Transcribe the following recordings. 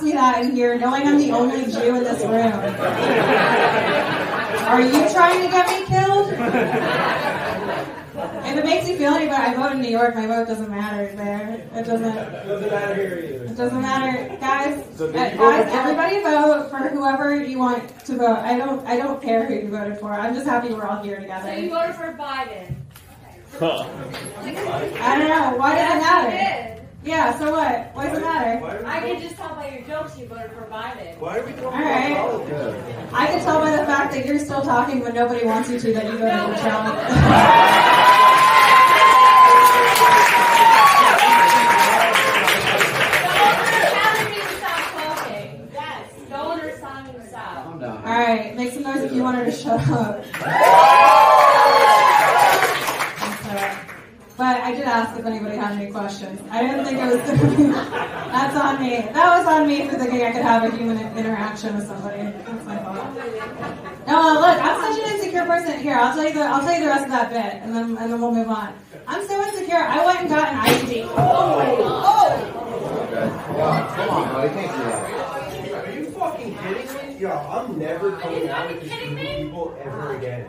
ask me that in here knowing I'm the only Jew in this room? Are you trying to get me killed? If it makes you feel any better, I vote in New York. My vote doesn't matter there. It doesn't. It Doesn't matter here either. It doesn't matter, guys. So did uh, vote guys, everybody vote for whoever you want to vote. I don't. I don't care who you voted for. I'm just happy we're all here together. So you voted for Biden. Huh. I don't know. Why does it matter? Yes, Yeah. So what? Why does it matter? Why are you we did. I can just tell by your jokes you voted for Biden. Why are we talking All right. about politics? I can tell by the fact that you're still talking when nobody wants you to that you voted for Trump. Governor's telling me to stop talking. Yes, governor's telling me to stop. Calm down. All right, make some noise if you want her to shut up. That's all right. But I did ask if anybody had any questions. I didn't think it was gonna be. That's on me. That was on me for thinking I could have a human interaction with somebody. That's my fault. No, uh, look, I'm such an insecure person. Here, I'll tell you the I'll tell you the rest of that bit, and then and then we'll move on. I'm so insecure. I went and got an IUD. Oh, Yeah, come on, buddy. Can't do that. Are you fucking kidding me? Yo, I'm never coming out with this group of people ever again.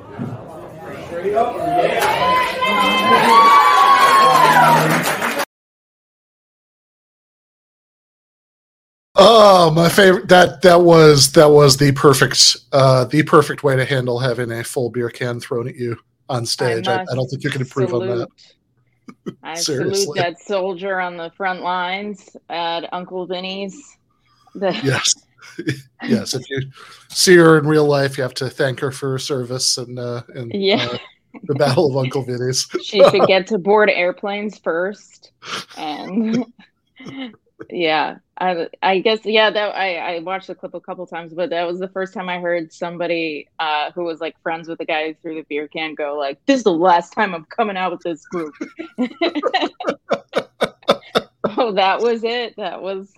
Straight up, yeah. Oh, my favorite that that was that was the perfect uh the perfect way to handle having a full beer can thrown at you on stage. I, I, must don't think you can improve on that. salute- I salute that soldier on the front lines at Uncle Vinny's. The, Yes. yes. If you see her in real life, you have to thank her for her service and uh and Yeah. uh, the Battle of Uncle Vinny's. she should get to board airplanes first, and yeah, I I guess yeah that I I watched the clip a couple times, but that was the first time I heard somebody uh, who was like friends with the guy who threw the beer can go like, "This is the last time I'm coming out with this group." oh, that was it. That was.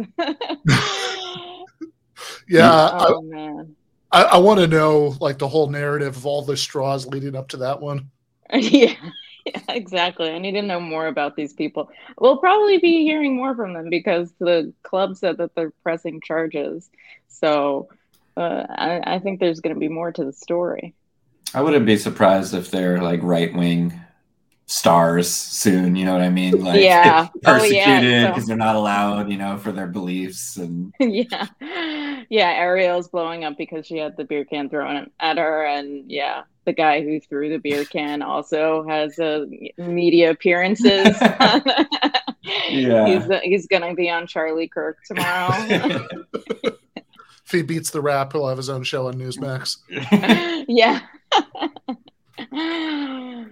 Yeah, I, oh man. I, I want to know like the whole narrative of all the straws leading up to that one. yeah, yeah, exactly. I need to know more about these people. We'll probably be hearing more from them because the club said that they're pressing charges. So uh, I, I think there's going to be more to the story. I wouldn't be surprised if they're like right wing stars soon. You know what I mean? Like Yeah. Oh, persecuted yeah, because so- they're not allowed, you know, for their beliefs and yeah, yeah. Ariel's blowing up because she had the beer can thrown at her, and yeah, the guy who threw the beer can also has uh, media appearances. Yeah. he's he's gonna be on Charlie Kirk tomorrow. If he beats the rap, he'll have his own show on Newsmax. yeah.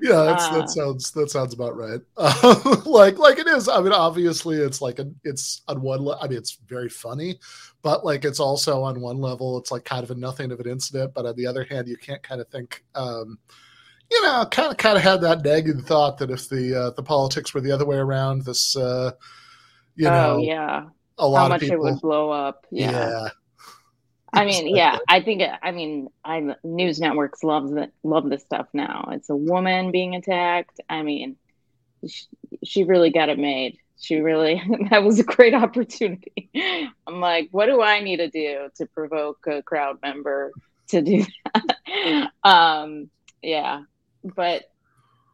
Yeah, that's, Uh, that sounds that sounds about right. Uh, like like it is. I mean, obviously, it's like a, it's on one. Le- I mean, it's very funny, but like it's also on one level, it's like kind of a nothing of an incident. But on the other hand, you can't kind of think. Um, you know, kind of kind of had that nagging thought that if the uh, the politics were the other way around, this uh, you know, oh yeah. a lot How of much people. it would blow up. Yeah. yeah. I mean, yeah, I think I mean, I news networks loves it, love this stuff now. It's a woman being attacked. I mean, she, she really got it made. She really that was a great opportunity. I'm like, what do I need to do to provoke a crowd member to do that? um, yeah, but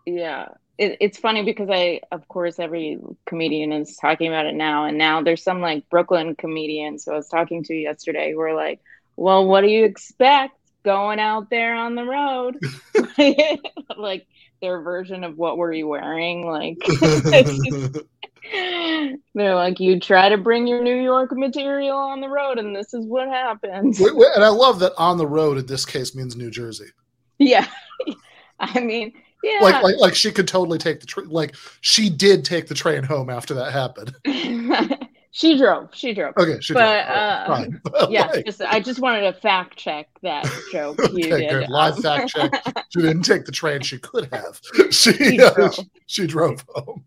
yeah, it, it's funny because I, of course, every comedian is talking about it now, and now there's some like Brooklyn comedians who I was talking to yesterday who are like, "Well, what do you expect going out there on the road?" like their version of "What were you wearing?" Like they're like, "You try to bring your New York material on the road, and this is what happens." Wait, wait, and I love that on the road in this case means New Jersey. Yeah, I mean, yeah, Like, like, like she could totally take the train. Like she did take the train home after that happened. She drove. She drove. Okay, she but drove. uh, Fine. But, yeah, like- just I just wanted to fact check that joke you Okay, did. good. Live Um, fact check. She didn't take the train. She could have. She She uh, drove. she drove home.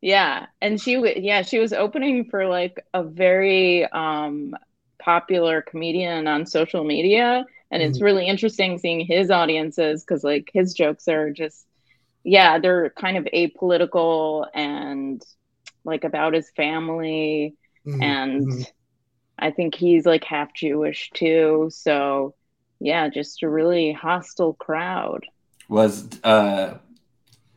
Yeah, and she w- yeah she was opening for like a very um popular comedian on social media and it's Mhm. really interesting seeing his audiences because like his jokes are just yeah they're kind of apolitical and like about his family Mhm, and mhm. I think he's like half Jewish too. So yeah, just a really hostile crowd. Was uh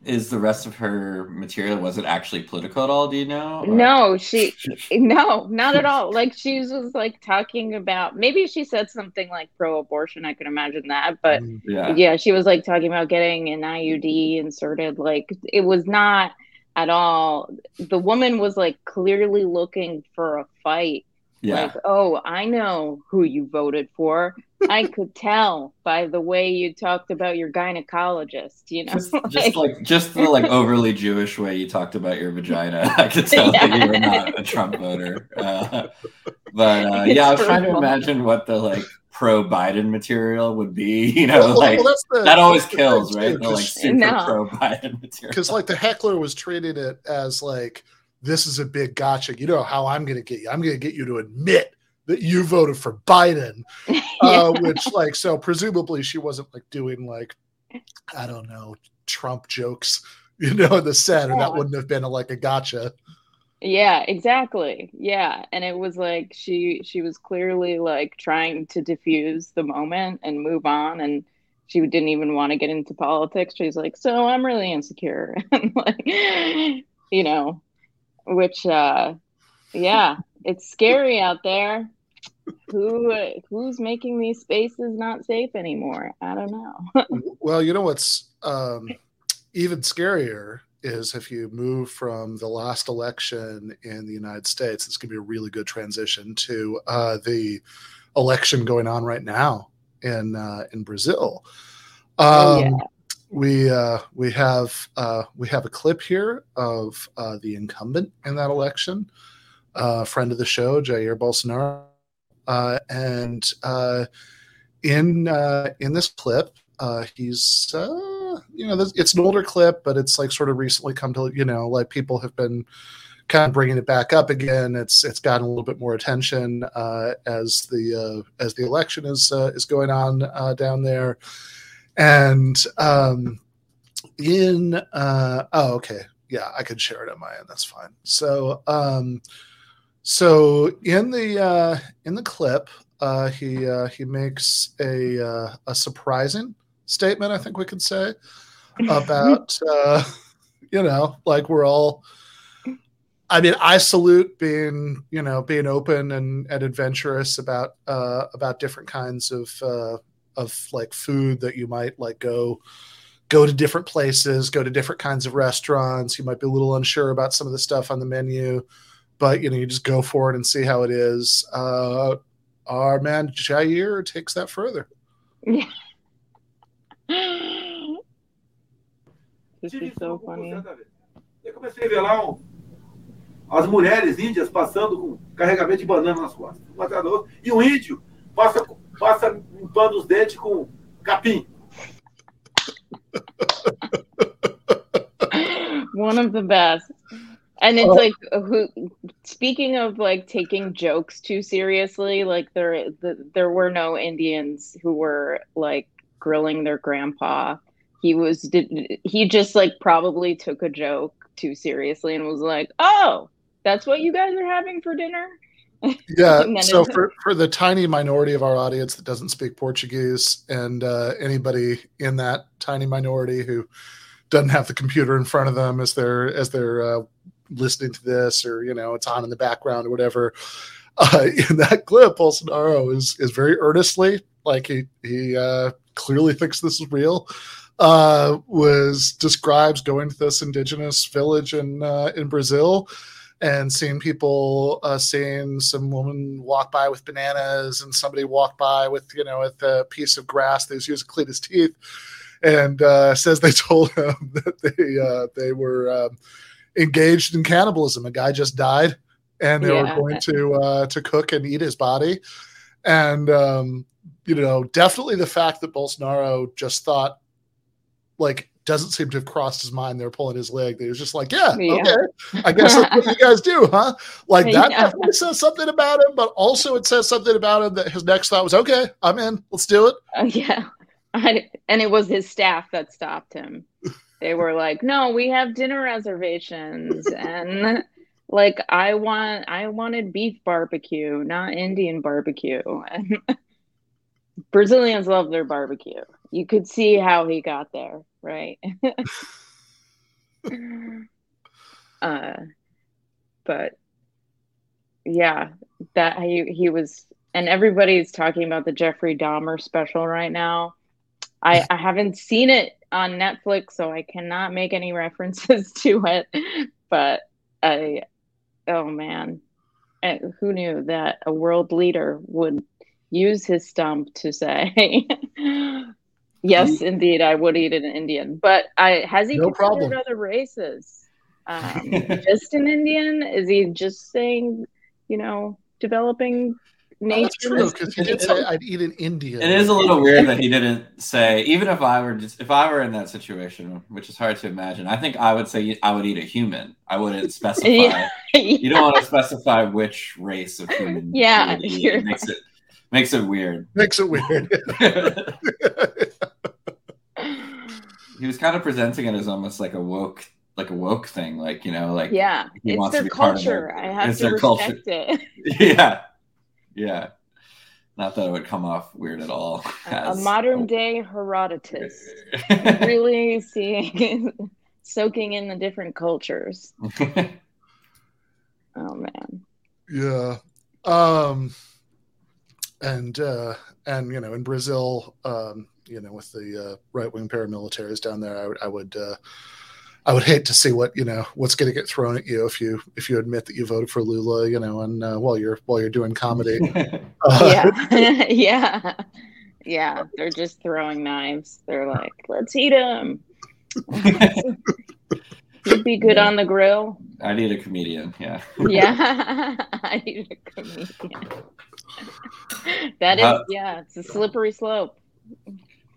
is the rest of her material was it actually political at all? Do you know? Or- No, she no, not at all. Like she was like talking about maybe she said something like pro-abortion. I can imagine that, but Mhm. Yeah. yeah, she was like talking about getting an IUD inserted. Like it was not at all. The woman was like clearly looking for a fight. Yeah. Like, oh, I know who you voted for. I could tell by the way you talked about your gynecologist, you know. just, just like just the like overly Jewish way you talked about your vagina, I could tell that you were not a Trump voter. Uh, but uh, yeah, I was trying to imagine what the like pro Biden material would be. You know, Well, like well, the- that always that's the kills, right? too, The like 'cause- super No. pro Biden material. because like the heckler was treating it as like this is a big gotcha you know how i'm going to get you i'm going to get you to admit that you voted for biden uh, which like so presumably she wasn't like doing like i don't know trump jokes you know in the set or that wouldn't have been a, like a gotcha Yeah, exactly. Yeah, and it was like she she was clearly like trying to diffuse the moment and move on and she didn't even want to get into politics. She's like, "So I'm really insecure." and like you know, which uh yeah, it's scary out there. Who who's making these spaces not safe anymore? I don't know. well you know what's um, even scarier is if you move from the last election in the United States, it's going to be a really good transition to uh, the election going on right now in uh, in Brazil. Um, Oh, yeah. We uh, we have uh, we have a clip here of uh, the incumbent in that election, uh, friend of the show, Jair Bolsonaro, uh, and uh, in uh, in this clip, uh, he's uh, you know it's an older clip, but it's like sort of recently come to you know like people have been kind of bringing it back up again. It's it's gotten a little bit more attention uh, as the uh, as the election is uh, is going on uh, down there, and um, in uh, oh okay yeah I could share it on my end that's fine. So um, so in the uh, in the clip he he makes a a surprising statement I think we could say about uh, you know like we're all I mean, I salute being, you know, being open and, and adventurous about uh, about different kinds of uh, of like food that you might like go go to different places, go to different kinds of restaurants. You might be a little unsure about some of the stuff on the menu, but you know, you just go for it and see how it is. Uh, our man Jair takes that further. this is so funny. Eu comecei a ver lá um- as mulheres índias passando com carregamento de banana nas costas, atrás outra, e o índio passa, passa limpando os dentes com capim. one of the best and it's Oh. like who speaking of like taking jokes too seriously like there the, there were no indians who were like grilling their grandpa he was did, he just like probably took a joke too seriously and was like oh that's what you guys are having for dinner Yeah. So for, for the tiny minority of our audience that doesn't speak Portuguese, and uh, anybody in that tiny minority who doesn't have the computer in front of them as they're as they're uh, listening to this, or you know, it's on in the background or whatever. Uh, in that clip, Bolsonaro is is very earnestly, like he he uh, clearly thinks this is real. Uh, was describes going to this indigenous village in uh, in Brazil and seeing people uh, seeing some woman walk by with bananas and somebody walk by with you know with a piece of grass that he's used to clean his teeth. And uh, says they told him that they uh, they were um, engaged in cannibalism. A guy just died and they Yeah. were going to uh, to cook and eat his body. And um, you know definitely the fact that bolsonaro just thought like doesn't seem to have crossed his mind. They're pulling his leg. They was just like, yeah, Yeah. okay, I guess that's what you guys do, huh? Like that Yeah. definitely says something about him, but also it says something about him that his next thought was, okay, I'm in. Let's do it. Uh, yeah. I, and it was his staff that stopped him. They were like, "No, we have dinner reservations." And like I want I wanted beef barbecue, not Indian barbecue. And Brazilians love their barbecue. You could see how he got there, right? uh but yeah, that he he was and everybody's talking about the Jeffrey Dahmer special right now. I, I haven't seen it on Netflix, so I cannot make any references to it. But I, oh man, And who knew that a world leader would use his stump to say, "Yes, indeed, I would eat an Indian." But I has he No considered problem. other races? Um, just an Indian? Is he just saying, you know, developing nature? That's true because he did say I'd eat an Indian. It is a little weird that he didn't say. Even if I were just if I were in that situation, which is hard to imagine, I think I would say I would eat a human. I wouldn't specify. Yeah. You don't want to specify which race of human. Yeah, you're- it makes it makes it weird. Makes it weird. He was kind of presenting it as almost like a woke, like a woke thing, like you know, like Yeah, he it's wants to their be part of culture. it. I have It's to their culture. respect it. yeah, yeah. Not that it would come off weird at all. A as- modern day Herodotus, really seeing, soaking in the different cultures. Oh man, Yeah. Um and uh and you know in Brazil um you know with the uh, right wing paramilitaries down there I would I would uh I would hate to see what you know what's going to get thrown at you if you if you admit that you voted for Lula you know and uh, while you're while you're doing comedy uh, yeah, yeah, yeah. They're just throwing knives. They're like, let's eat him. He'd be good on the grill. I need a comedian. Yeah. Yeah, I need a comedian. That is, How- yeah, it's a slippery slope.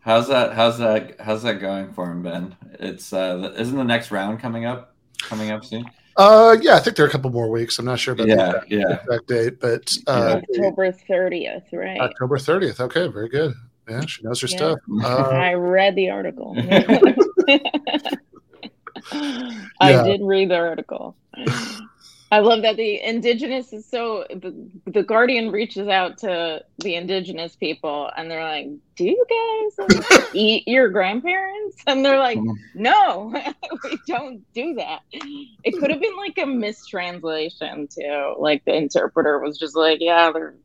How's that? How's that? How's that going for him, Ben? It's uh, isn't the next round coming up? Coming up soon? uh yeah I think there are a couple more weeks I'm not sure about the Yeah, exact, yeah. exact date but uh October 30th, right? October 30th okay very good yeah she knows her Yeah. stuff uh, I read the article. Yeah. I did read the article. I love that the indigenous is so the, the Guardian reaches out to the indigenous people and they're like, "Do you guys like, eat your grandparents?" And they're like, "No, we don't do that." It could have been like a mistranslation too. Like the interpreter was just like, "Yeah, they're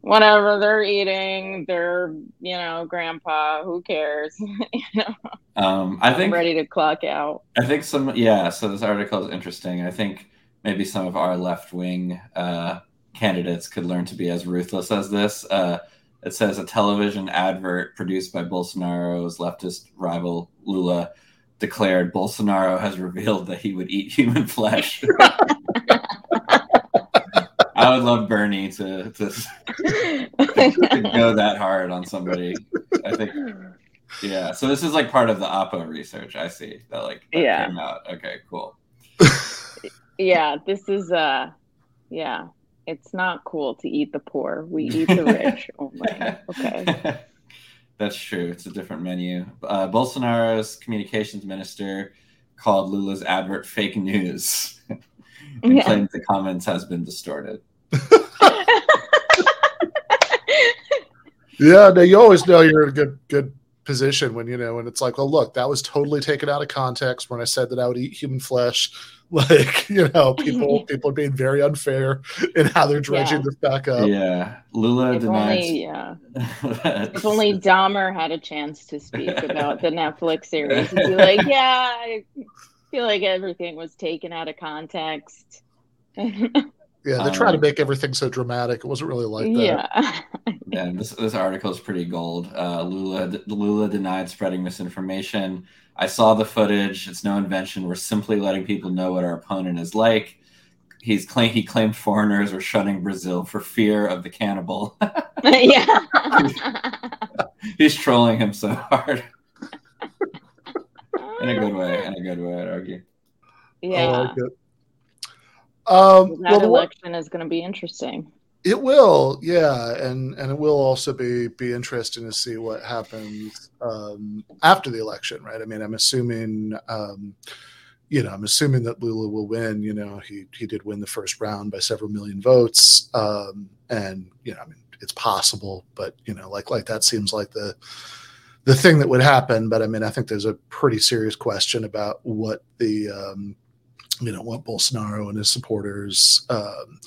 whatever they're eating, they're you know, grandpa, who cares?" you know, Um, I I'm think ready to clock out. I think some yeah. So this article is interesting. I think maybe some of our left wing uh, candidates could learn to be as ruthless as this. Uh, it says a television advert produced by Bolsonaro's leftist rival Lula declared Bolsonaro has revealed that he would eat human flesh. I would love Bernie to, to, to go that hard on somebody. I think yeah. So this is like part of the Oppo research. I see that like that Yeah. came out. Okay, cool. yeah, this is uh yeah. It's not cool to eat the poor. We eat the rich only. Okay. That's true. It's a different menu. Uh, Bolsonaro's communications minister called Lula's advert fake news and Yeah. claims the comments has been distorted. Yeah, no, you always know you're in a good good position when you know and it's like, well, look, that was totally taken out of context when I said that I would eat human flesh. Like, you know, people people are being very unfair in how they're dredging Yeah. this back up. yeah, Lula If denies. only yeah. If only Dahmer had a chance to speak about the Netflix series, he'd be like, "Yeah, I feel like everything was taken out of context." Yeah, they try to Um, make everything so dramatic. It wasn't really like that. yeah, And this this article is pretty gold. Uh, Lula Lula denied spreading misinformation. I saw the footage. It's no invention. We're simply letting people know what our opponent is like. He's claim he claimed foreigners were shunning Brazil for fear of the cannibal. yeah. He's trolling him so hard. in a good way. In a good way, I'd argue. Yeah. I like it. Um, that well, the election is going to be interesting. It will, yeah, and and it will also be be interesting to see what happens um, after the election, right? I mean, I'm assuming, um, you know, I'm assuming that Lula will win. You know, he he did win the first round by several million votes, um, and you know, I mean, it's possible, but you know, like like that seems like the the thing that would happen. But I mean, I think there's a pretty serious question about what the um, you know what Bolsonaro and his supporters. Um,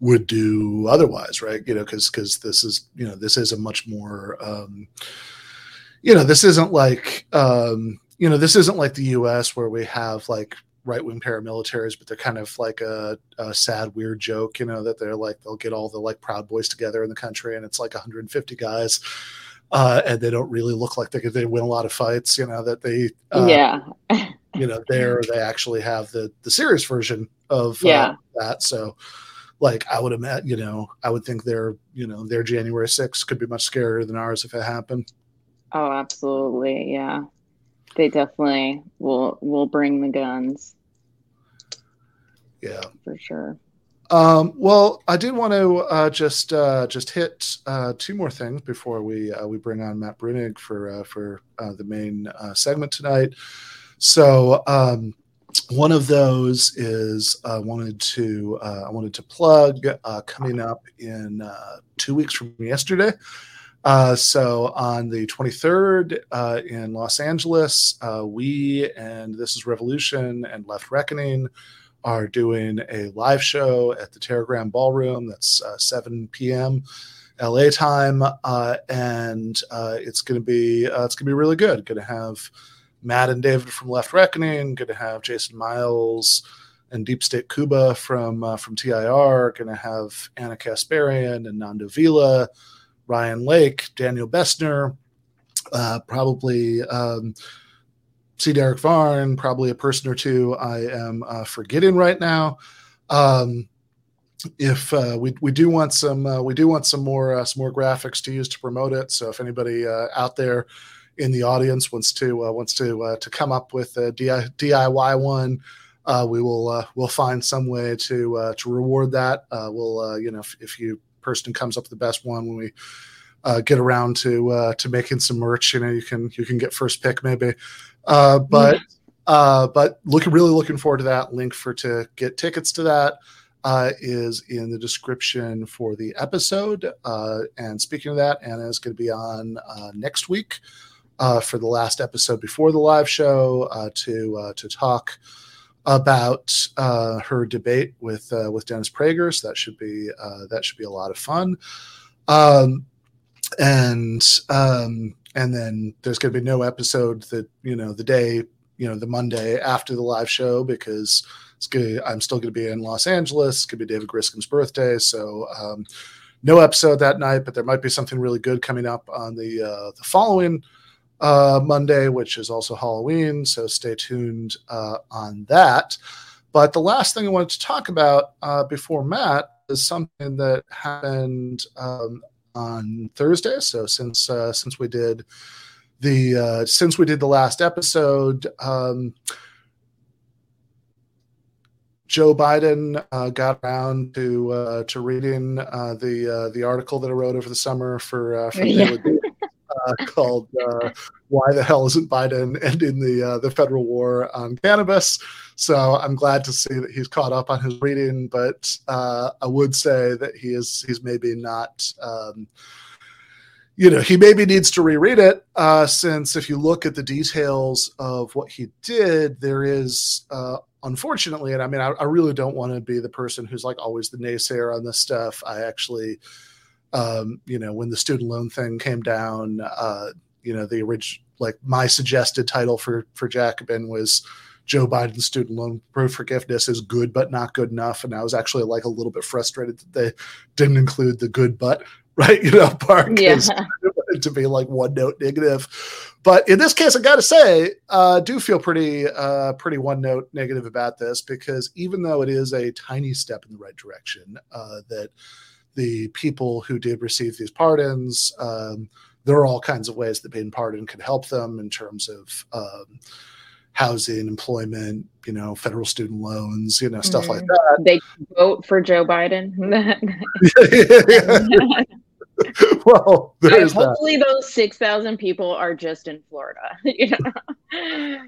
would do otherwise, right? You know, because because this is you know this is a much more um, you know this isn't like um, you know this isn't like the U.S. where we have like right wing paramilitaries, but they're kind of like a, a sad weird joke, you know, that they're like they'll get all the like Proud Boys together in the country, and it's like 150 guys. Uh, and they don't really look like they could they win a lot of fights, you know. That they, uh, yeah. you know, there they actually have the the serious version of uh, Yeah. that. So, like I would imagine, you know, I would think their, you know, their January 6th could be much scarier than ours if it happened. Oh, absolutely. Yeah. They definitely will will bring the guns Yeah. for sure. Um, well, I did want to uh, just uh, just hit uh, two more things before we uh, we bring on Matt Bruenig for uh, for uh, the main uh, segment tonight. So um, one of those is I wanted to uh, I wanted to plug uh, coming up in uh, two weeks from yesterday. Uh, so on the 23rd uh, in Los Angeles, uh, we and This Is Revolution and Left Reckoning are doing a live show at the Teragram Ballroom. That's uh, 7 p.m. LA time, uh, and uh, it's going to be uh, it's going to be really good. Going to have Matt and David from Left Reckoning. Going to have Jason Myles and Deep State Cuba from uh, from TIR. Going to have Ana Kasparian and Nando Vila, Ryan Lake, Daniel Bessner, uh, probably. Um, see Derrick Varn, probably a person or two I am uh, forgetting right now. Um, if uh, we we do want some uh, we do want some more uh, some more graphics to use to promote it. So if anybody uh, out there in the audience wants to uh, wants to uh, to come up with a DIY one, uh, we will uh, we'll find some way to uh, to reward that. Uh, we'll uh, you know if, if you person comes up with the best one when we uh, get around to uh, to making some merch, you know you can you can get first pick maybe. Uh, but uh, but looking really looking forward to that. Link for to get tickets to that uh, is in the description for the episode. Uh, and speaking of that, Anna is going to be on uh, next week uh, for the last episode before the live show uh, to uh, to talk about uh, her debate with uh, with Dennis Prager. So that should be that should be a lot of fun. Um, and um, and then there's going to be no episode that you know the day you know the Monday after the live show because good. I'm still going to be in Los Angeles. It's going to be David Griscom's birthday, so um, no episode that night. But there might be something really good coming up on the uh, the following uh, Monday, which is also Halloween. So stay tuned uh, on that. But the last thing I wanted to talk about uh, before Matt is something that happened um, on Thursday. So since uh, since we did the uh, since we did the last episode, um, Joe Biden uh, got around to uh, to reading uh, the uh, the article that I wrote over the summer for uh, for Yeah. Daily uh, called uh, "Why the Hell Isn't Biden Ending the uh, the Federal War on Cannabis?" So I'm glad to see that he's caught up on his reading, but uh, I would say that he is he's maybe not. Um, you know, he maybe needs to reread it uh, since if you look at the details of what he did, there is uh, unfortunately, and I mean, I, I really don't want to be the person who's like always the naysayer on this stuff. I actually, um, you know, when the student loan thing came down, uh, you know, the original, like my suggested title for for Jacobin was Joe Biden's student loan forgiveness is good but not good enough, and I was actually like a little bit frustrated that they didn't include the good but right, you know, part Yeah. 'cause I wanted to be like one note negative. But in this case, I got to say, uh, do feel pretty, uh, pretty one note negative about this because even though it is a tiny step in the right direction, uh, that the people who did receive these pardons, um, there are all kinds of ways that being pardoned could help them in terms of, um, housing, employment, you know, federal student loans, you know, stuff like Mhm. that. They vote for Joe Biden. well, there's that. Hopefully, those six thousand people are just in Florida. you know?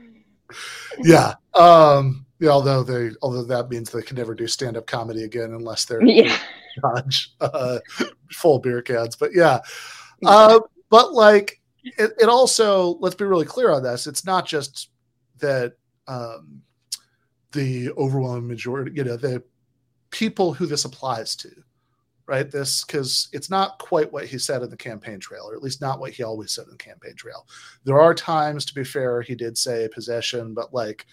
Yeah. Um, yeah, although they although that means they can never do stand up comedy again unless they're Yeah. Dodge uh, full beer cans. But yeah. Uh, but like it, it also let's be really clear on this. It's not just that um, the overwhelming majority, you know, the people who this applies to, right? This because it's not quite what he said in the campaign trail, or at least not what he always said in the campaign trail. There are times, to be fair, he did say possession, but like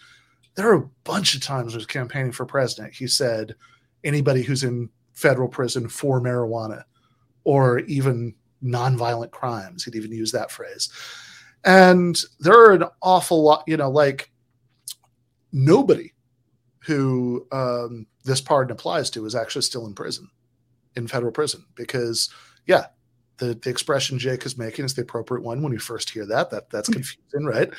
there are a bunch of times when he was campaigning for president, he said anybody who's in federal prison for marijuana or even nonviolent crimes. He'd even use that phrase. And there are an awful lot, you know, like nobody who um, this pardon applies to is actually still in prison, in federal prison, because yeah, the, the expression Jake is making is the appropriate one when you first hear that. That that's confusing, right?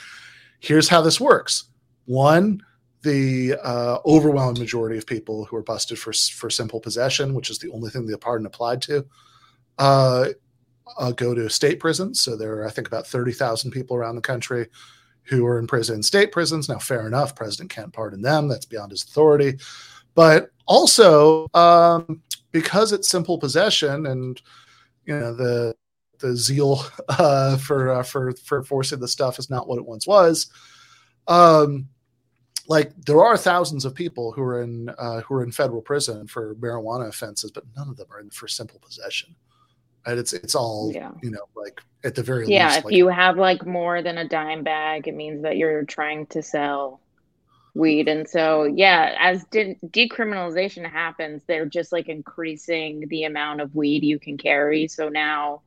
Here's how this works. One, the uh, overwhelming majority of people who are busted for for simple possession, which is the only thing the pardon applied to, uh, uh, go to state prisons. So there are, I think, about thirty thousand people around the country who are in prison in state prisons. Now, fair enough, President can't pardon them; that's beyond his authority. But also, um, because it's simple possession, and you know the the zeal uh, for uh, for for enforcing the stuff is not what it once was. Um, like there are thousands of people who are in uh, who are in federal prison for marijuana offenses, but none of them are in for simple possession. Right? It's it's all Yeah. you know, like at the very yeah, least. if like, you have like more than a dime bag, it means that you're trying to sell weed. And so, yeah, as de- decriminalization happens, they're just like increasing the amount of weed you can carry. So now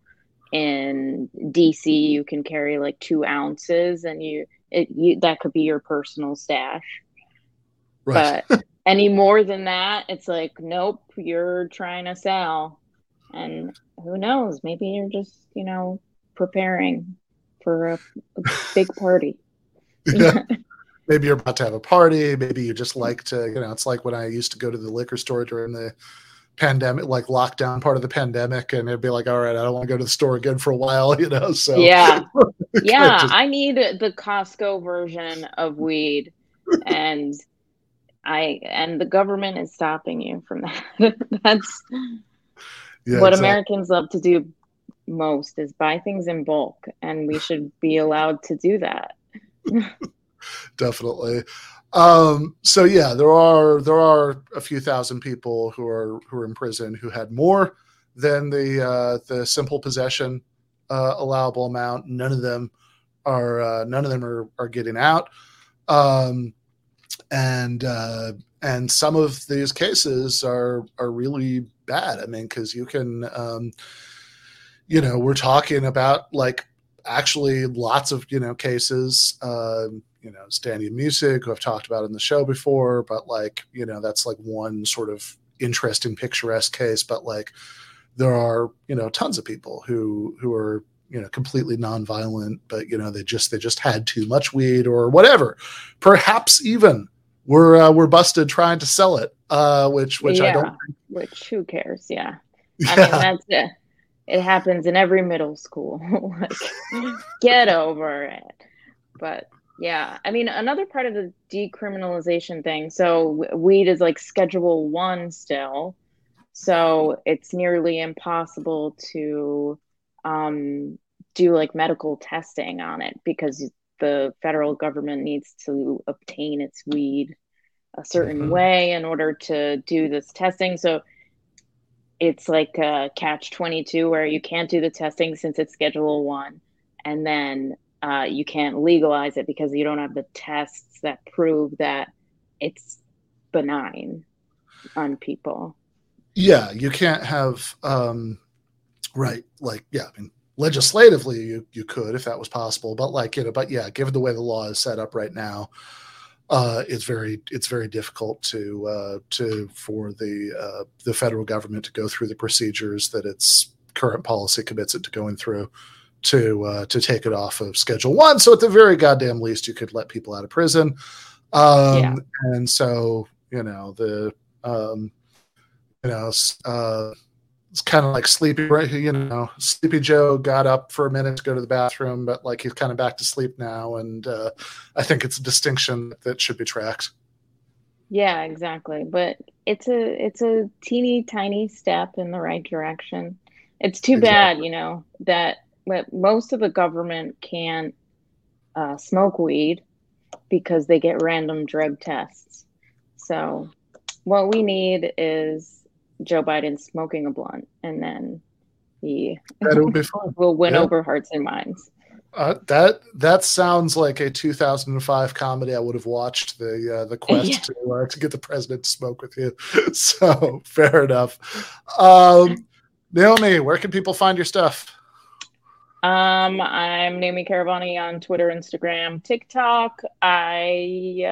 in DC, you can carry like two ounces, and you it you that could be your personal stash. right. But any more than that, it's like, nope, you're trying to sell. And who knows? Maybe you're just, you know, preparing for a, a big party. Yeah. maybe you're about to have a party. Maybe you just like to, you know, it's like when I used to go to the liquor store during the pandemic, like lockdown part of the pandemic, and it'd be like, all right, I don't want to go to the store again for a while, you know. So yeah. Yeah. just- I need the Costco version of weed. And I, and the government is stopping you from that. That's yeah, what exactly. Americans love to do most is buy things in bulk. And we should be allowed to do that. definitely. Um, so yeah, there are there are a few thousand people who are who are in prison who had more than the uh, the simple possession uh, allowable amount. None of them are uh, none of them are are getting out, um, and uh, and some of these cases are are really bad. I mean, because you can, um, you know, we're talking about like actually lots of you know cases. Um, you know, Standing Music, who I've talked about in the show before, but like, you know, that's like one sort of interesting picturesque case. But like, there are, you know, tons of people who who are, you know, completely nonviolent, but you know, they just they just had too much weed or whatever. Perhaps even were uh, were busted trying to sell it, uh, which which I don't. Which who cares? Yeah. I Yeah. mean, that's it. It happens in every middle school. like, get over it. But yeah, I mean, another part of the decriminalization thing. So weed is like Schedule One still, so it's nearly impossible to um, do like medical testing on it because the federal government needs to obtain its weed a certain Mhm. way in order to do this testing. So it's like a catch 22 where you can't do the testing since it's schedule one and then uh, you can't legalize it because you don't have the tests that prove that it's benign on people yeah you can't have um right like yeah i mean legislatively you you could if that was possible but like you know but yeah given the way the law is set up right now uh it's very it's very difficult to uh to for the uh the federal government to go through the procedures that its current policy commits it to going through to uh, to take it off of Schedule One. So at the very goddamn least, you could let people out of prison. Um, Yeah. And so you know the um, you know uh, it's kind of like Sleepy. right, You know, Sleepy Joe got up for a minute to go to the bathroom, but like he's kind of back to sleep now. And uh, I think it's a distinction that should be tracked. Yeah, exactly. But it's a it's a teeny tiny step in the right direction. It's too bad, you know, that that most of the government can't uh, smoke weed because they get random drug tests. So what we need is Joe Biden smoking a blunt, and then he be will win Yeah. over hearts and minds. Uh, that that sounds like a 2005 comedy I would have watched. The uh, the quest Yeah. to uh, to get the president to smoke with you. So fair enough. Um, Naomi, where can people find your stuff? Um, I'm Naomi Caravani on Twitter, Instagram, TikTok. I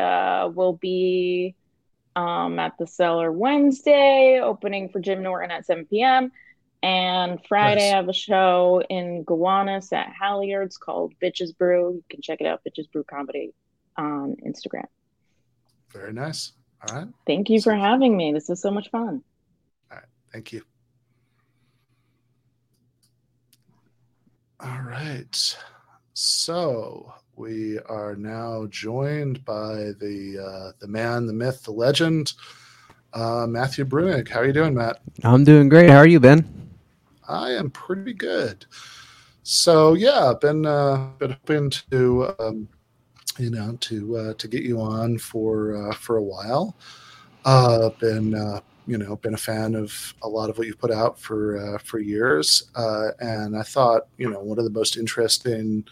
uh, will be um, at the cellar Wednesday, opening for Jim Norton at 7 p.m. And Friday, Nice. I have a show in Gowanus at Halyards called Bitches Brew. You can check it out, Bitches Brew Comedy on Instagram. Very nice. All right. Thank you for having me. This is so much fun. All right. Thank you. All right. So we are now joined by the uh, the man, the myth, the legend, uh, Matthew Bruenig. How are you doing, Matt? I'm doing great. How are you, Ben? I am pretty good. So yeah, I've been uh, been hoping to um, you know to uh, to get you on for uh, for a while. Uh, been uh, you know been a fan of a lot of what you've put out for uh, for years, uh, and I thought you know one of the most interesting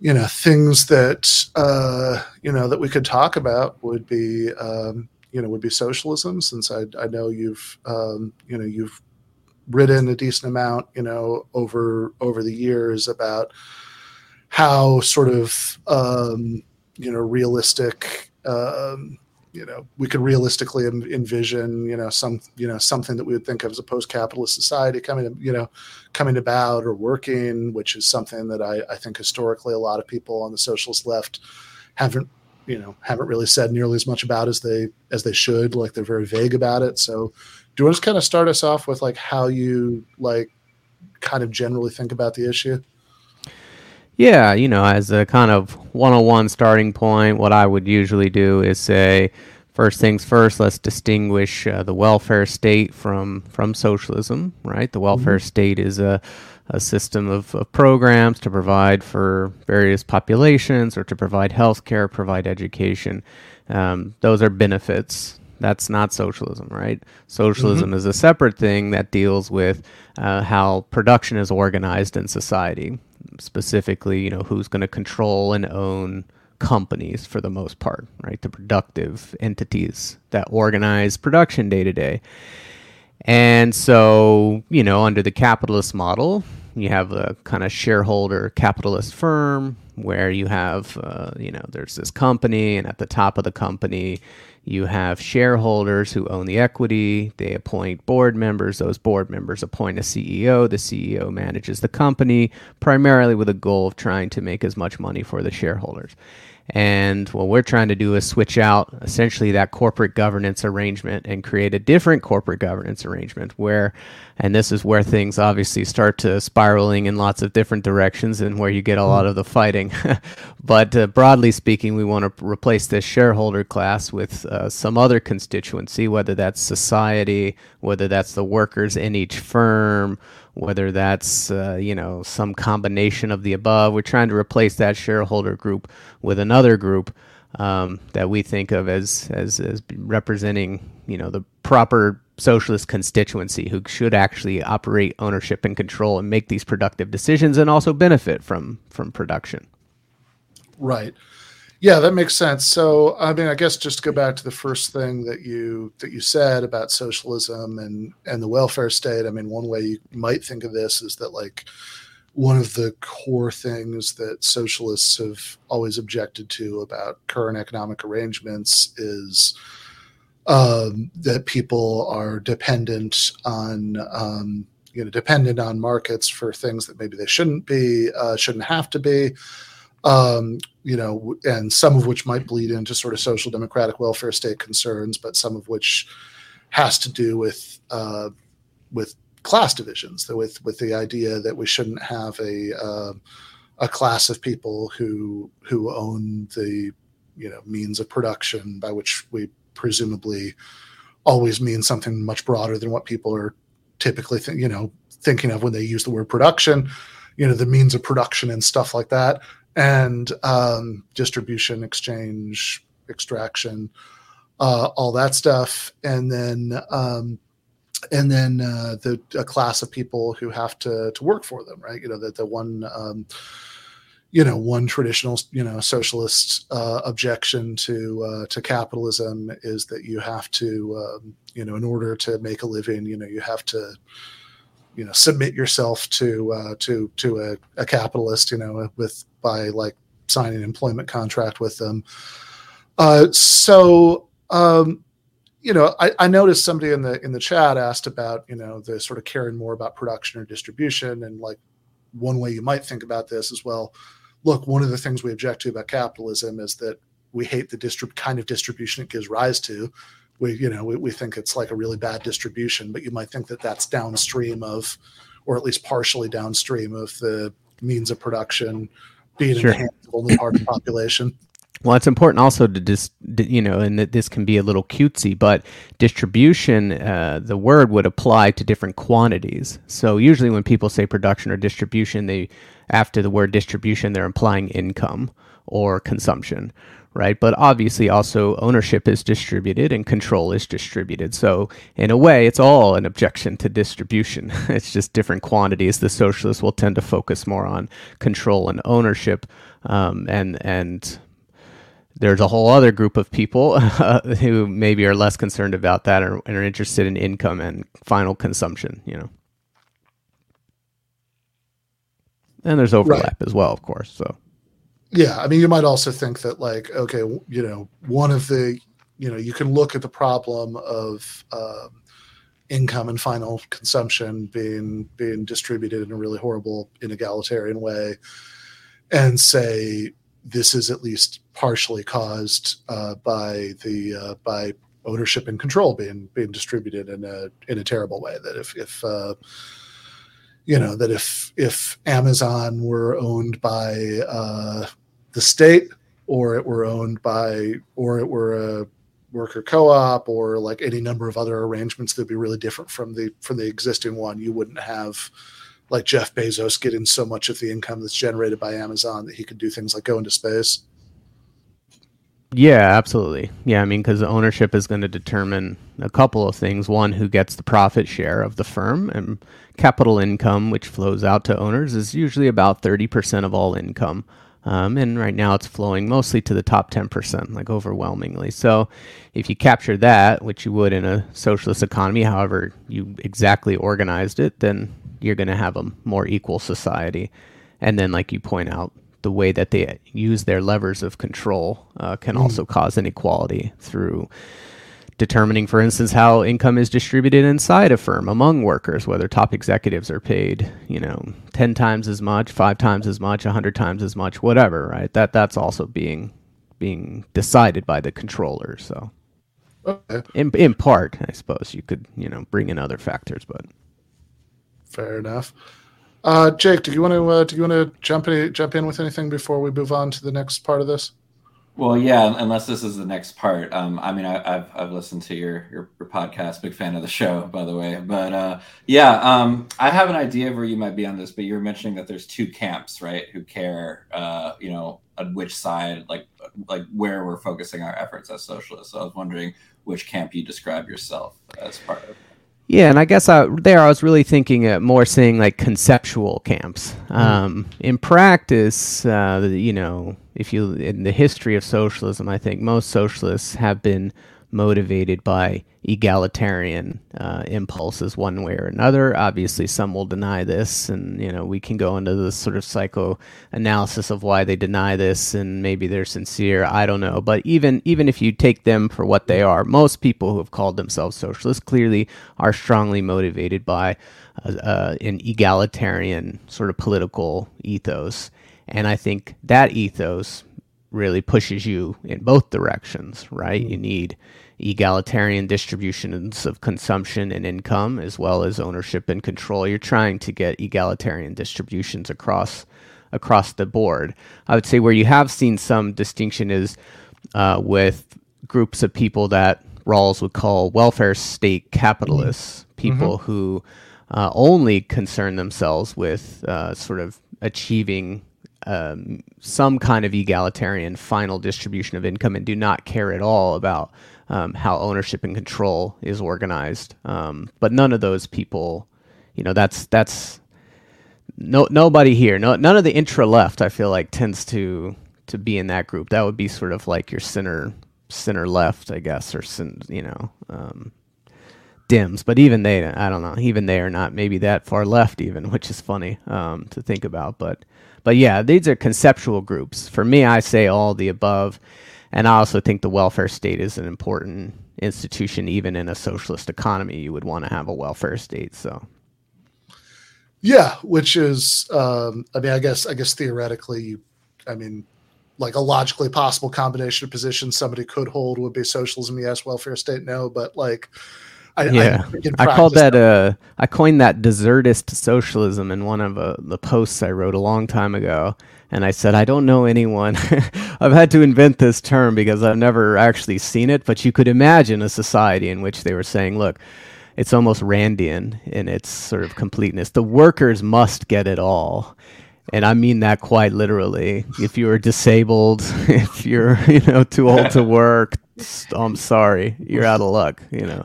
you know things that uh, you know that we could talk about would be um, you know would be socialism, since I, I know you've um, you know you've written a decent amount, you know, over over the years about how sort of um, you know realistic, um, you know, we could realistically envision, you know, some you know something that we would think of as a post-capitalist society coming, you know, coming about or working, which is something that I, I think historically a lot of people on the socialist left haven't you know haven't really said nearly as much about as they as they should like they're very vague about it. So do you want to kind of start us off with like how you like kind of generally think about the issue Yeah, you know, as a kind of 101 starting point, what I would usually do is say, first things first, let's distinguish uh, the welfare state from from socialism, right? The welfare state is a a system of, of programs to provide for various populations or to provide health care, provide education. Um, those are benefits. That's not socialism, right? Socialism is a separate thing that deals with uh, how production is organized in society. Specifically, you know, who's going to control and own companies for the most part, right? The productive entities that organize production day to day. And so, you know, under the capitalist model, you have a kind of shareholder capitalist firm where you have, uh, you know, there's this company, and at the top of the company, you have shareholders who own the equity. They appoint board members. Those board members appoint a CEO. The CEO manages the company primarily with a goal of trying to make as much money for the shareholders. And what we're trying to do is switch out essentially that corporate governance arrangement and create a different corporate governance arrangement where, and this is where things obviously start to spiraling in lots of different directions and where you get a lot of the fighting. but uh, broadly speaking, we want to replace this shareholder class with uh, some other constituency, whether that's society, whether that's the workers in each firm, whether that's uh, you know some combination of the above. We're trying to replace that shareholder group with another group um, that we think of as as as representing you know the proper socialist constituency who should actually operate ownership and control and make these productive decisions and also benefit from from production. right yeah that makes sense so i mean i guess just to go back to the first thing that you that you said about socialism and and the welfare state i mean one way you might think of this is that like one of the core things that socialists have always objected to about current economic arrangements is um, that people are dependent on um, you know dependent on markets for things that maybe they shouldn't be, uh, shouldn't have to be. Um, you know, and some of which might bleed into sort of social democratic welfare state concerns, but some of which has to do with uh, with class divisions, with with the idea that we shouldn't have a uh, a class of people who who own the you know means of production, by which we presumably always mean something much broader than what people are typically th- you know thinking of when they use the word production. You know, the means of production and stuff like that and um, distribution, exchange, extraction, uh, all that stuff, and then um, and then uh, the a class of people who have to to work for them, right? You know, that the one. Um, you know, one traditional, you know, socialist uh, objection to uh, to capitalism is that you have to, um, you know, in order to make a living, you know, you have to, you know submit yourself to uh, to to a, a, capitalist you know with by like signing an employment contract with them. Uh, so um, you know I, I, noticed somebody in the in the chat asked about you know the sort of caring more about production or distribution and like one way you might think about this is well. Look one of the things we object to about capitalism is that we hate the distrib- kind of distribution it gives rise to. We you know we, we think it's like a really bad distribution but you might think that that's downstream of or at least partially downstream of the means of production being sure. in the hands of only part of the population well, it's important also to just, you know, and that this can be a little cutesy, but distribution, uh, the word would apply to different quantities. So usually when people say production or distribution, they, after the word distribution, they're implying income or consumption right? But obviously, also ownership is distributed and control is distributed. So, in a way, it's all an objection to distribution. it's just different quantities. The socialists will tend to focus more on control and ownership, um, and and there's a whole other group of people uh, who maybe are less concerned about that or, and are interested in income and final consumption. You know. And there's overlap right. as well, of course. So yeah i mean you might also think that like okay you know one of the you know you can look at the problem of um, income and final consumption being being distributed in a really horrible inegalitarian way and say this is at least partially caused uh, by the uh, by ownership and control being being distributed in a in a terrible way that if if uh, you know that if if Amazon were owned by uh, the state or it were owned by or it were a worker co-op or like any number of other arrangements that'd be really different from the from the existing one you wouldn't have like jeff bezos getting so much of the income that's generated by amazon that he could do things like go into space? Yeah absolutely. Yeah i mean because ownership is going to determine a couple of things. One who gets the profit share of the firm and capital income which flows out to owners is usually about 30% of all income um, and right now it's flowing mostly to the top 10%, like overwhelmingly. So if you capture that, which you would in a socialist economy, however you exactly organized it, then you're going to have a more equal society. And then, like you point out, the way that they use their levers of control uh, can mm. also cause inequality through determining, for instance, how income is distributed inside a firm among workers, whether top executives are paid, you know, 10 times as much, five times as much, 100 times as much, whatever, right? That That's also being being decided by the controller. So, okay. in, in part, I suppose you could, you know, bring in other factors, but. Fair enough. Uh, Jake, do you want to uh, do you want to jump in, jump in with anything before we move on to the next part of this? Well, yeah, unless this is the next part. Um, I mean, I, have I've listened to your, your, your podcast. Big fan of the show, by the way. But uh, yeah, um, I have an idea of where you might be on this. But you're mentioning that there's two camps, right? Who care, uh, you know, on which side, like like where we're focusing our efforts as socialists. So I was wondering which camp you describe yourself as part of. Yeah, and I guess I, there I was really thinking uh, more saying like conceptual camps. Mm. Um, in practice, uh, you know, if you in the history of socialism, I think most socialists have been motivated by egalitarian uh, impulses one way or another. Obviously, some will deny this, and you know we can go into the sort of psychoanalysis of why they deny this, and maybe they're sincere. I don't know, but even even if you take them for what they are, most people who have called themselves socialists clearly are strongly motivated by uh, uh, an egalitarian sort of political ethos, and I think that ethos really pushes you in both directions, right? You need egalitarian distributions of consumption and income as well as ownership and control. You're trying to get egalitarian distributions across across the board. I would say where you have seen some distinction is uh, with groups of people that Rawls would call welfare state capitalists, mm-hmm. people mm-hmm. who uh, only concern themselves with uh, sort of achieving um, some kind of egalitarian final distribution of income and do not care at all about um, how ownership and control is organized. Um, but none of those people, you know, that's that's no nobody here. No, none of the intra left. I feel like tends to to be in that group. That would be sort of like your center center left, I guess, or you know. Um, Dems, but even they, I don't know, even they are not maybe that far left, even, which is funny um, to think about. But but yeah, these are conceptual groups. For me, I say all the above. And I also think the welfare state is an important institution, even in a socialist economy. You would want to have a welfare state. So, yeah, which is, um, I mean, I guess, I guess theoretically, I mean, like a logically possible combination of positions somebody could hold would be socialism, yes, welfare state, no. But like, I, yeah, I, I called that uh, I coined that desertist socialism in one of uh, the posts I wrote a long time ago, and I said I don't know anyone. I've had to invent this term because I've never actually seen it, but you could imagine a society in which they were saying, "Look, it's almost Randian in its sort of completeness. The workers must get it all." And I mean that quite literally. If you're disabled, if you're, you know, too old to work, I'm sorry, you're out of luck, you know.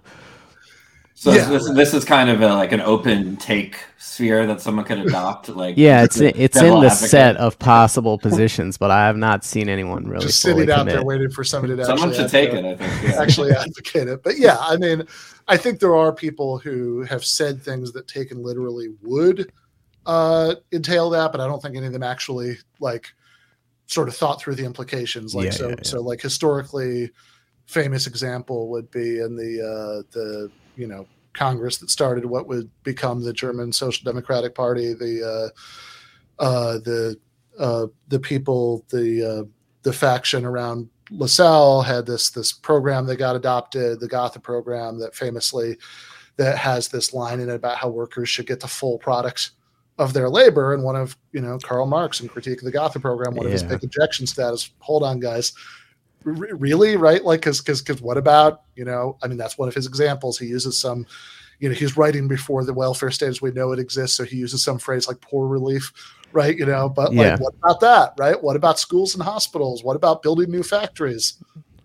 So yeah. this, this is kind of a, like an open take sphere that someone could adopt. Like yeah, it's it's in the advocate. set of possible positions, but I have not seen anyone really just sitting out there waiting for somebody to. Someone should take it. I think yeah. actually advocate it, but yeah, I mean, I think there are people who have said things that taken literally would uh, entail that, but I don't think any of them actually like sort of thought through the implications. Like yeah, so, yeah, so like historically famous example would be in the uh, the you know Congress that started what would become the German Social Democratic Party, the uh, uh, the uh, the people, the uh, the faction around Lassalle had this this program that got adopted, the Gotha program that famously that has this line in it about how workers should get the full products of their labor. And one of you know Karl Marx in Critique of the Gotha program, one yeah. of his big objection that is, Hold on, guys really right? Like because because because what about you know i mean that's one of his examples. He uses some you know he's writing before the welfare state as we know it exists so he uses some phrase like poor relief right? You know but yeah. like what about that right? What about schools and hospitals? What about building new factories?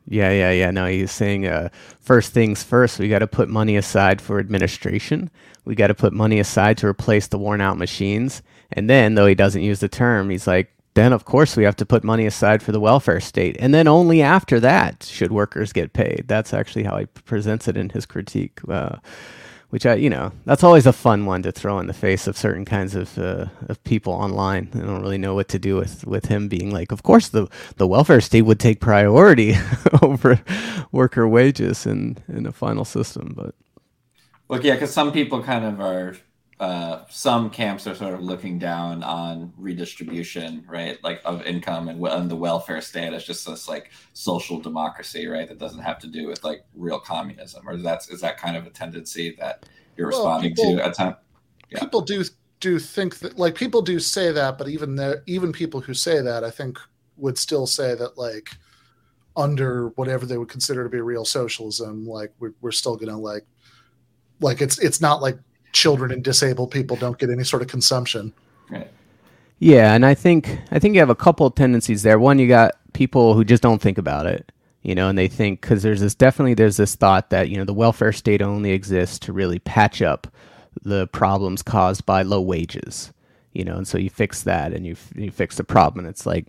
Yeah yeah yeah. No he's saying uh, first things first we got to put money aside for administration. We got to put money aside to replace the worn out machines. And then though he doesn't use the term he's like then of course we have to put money aside for the welfare state. And then only after that should workers get paid. That's actually how he presents it in his critique uh, which i you know that's always a fun one to throw in the face of certain kinds of uh, of people online. I don't really know what to do with with him being like of course the the welfare state would take priority over worker wages in in a final system but look yeah because some people kind of are uh, some camps are sort of looking down on redistribution, right? Like of income and, and the welfare state as just this like social democracy, right? That doesn't have to do with like real communism, or that's is that kind of a tendency that you're responding well, people, to at time? Yeah. People do do think that like people do say that, but even there, even people who say that, I think would still say that like under whatever they would consider to be real socialism, like we're, we're still gonna like like it's it's not like children and disabled people don't get any sort of consumption. Right. Yeah, and I think I think you have a couple of tendencies there. One, you got people who just don't think about it, you know, and they think because there's this definitely there's this thought that you know the welfare state only exists to really patch up the problems caused by low wages, you know, and so you fix that and you you fix the problem, and it's like,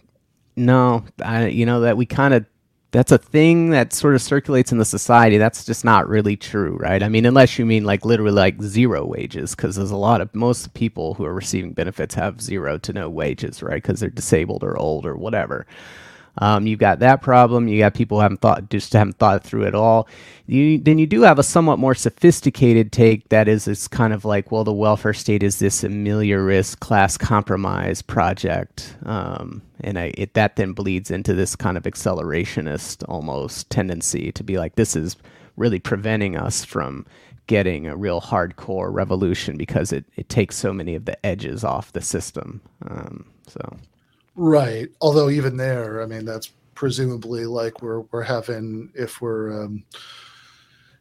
no, I, you know that we kind of that's a thing that sort of circulates in the society. That's just not really true, right? I mean, unless you mean like literally like zero wages, because there's a lot of most people who are receiving benefits have zero to no wages, right? Because they're disabled or old or whatever. Um, you've got that problem. You got people who haven't thought just haven't thought through it all. You, then you do have a somewhat more sophisticated take that is it's kind of like, well, the welfare state is this ameliorist class compromise project, um, and I, it, that then bleeds into this kind of accelerationist almost tendency to be like, this is really preventing us from getting a real hardcore revolution because it, it takes so many of the edges off the system. Um, so. Right. Although even there, I mean, that's presumably like we're we're having if we're um,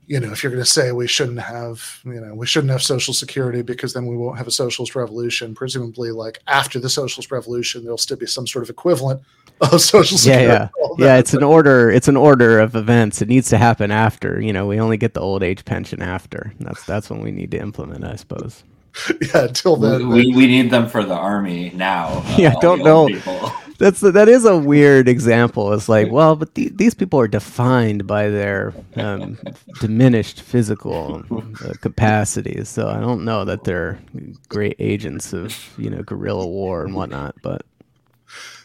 you know if you're going to say we shouldn't have you know we shouldn't have social security because then we won't have a socialist revolution presumably like after the socialist revolution there'll still be some sort of equivalent of social security. yeah. Yeah yeah it's an order it's an order of events. It needs to happen after. You know we only get the old age pension after. That's that's when we need to implement i suppose yeah, until then. We, we need them for the army now. Uh, yeah, don't know. That's that is a weird example. It's like, well, but the, these people are defined by their um, diminished physical uh, capacities, so I don't know that they're great agents of you know guerrilla war and whatnot. But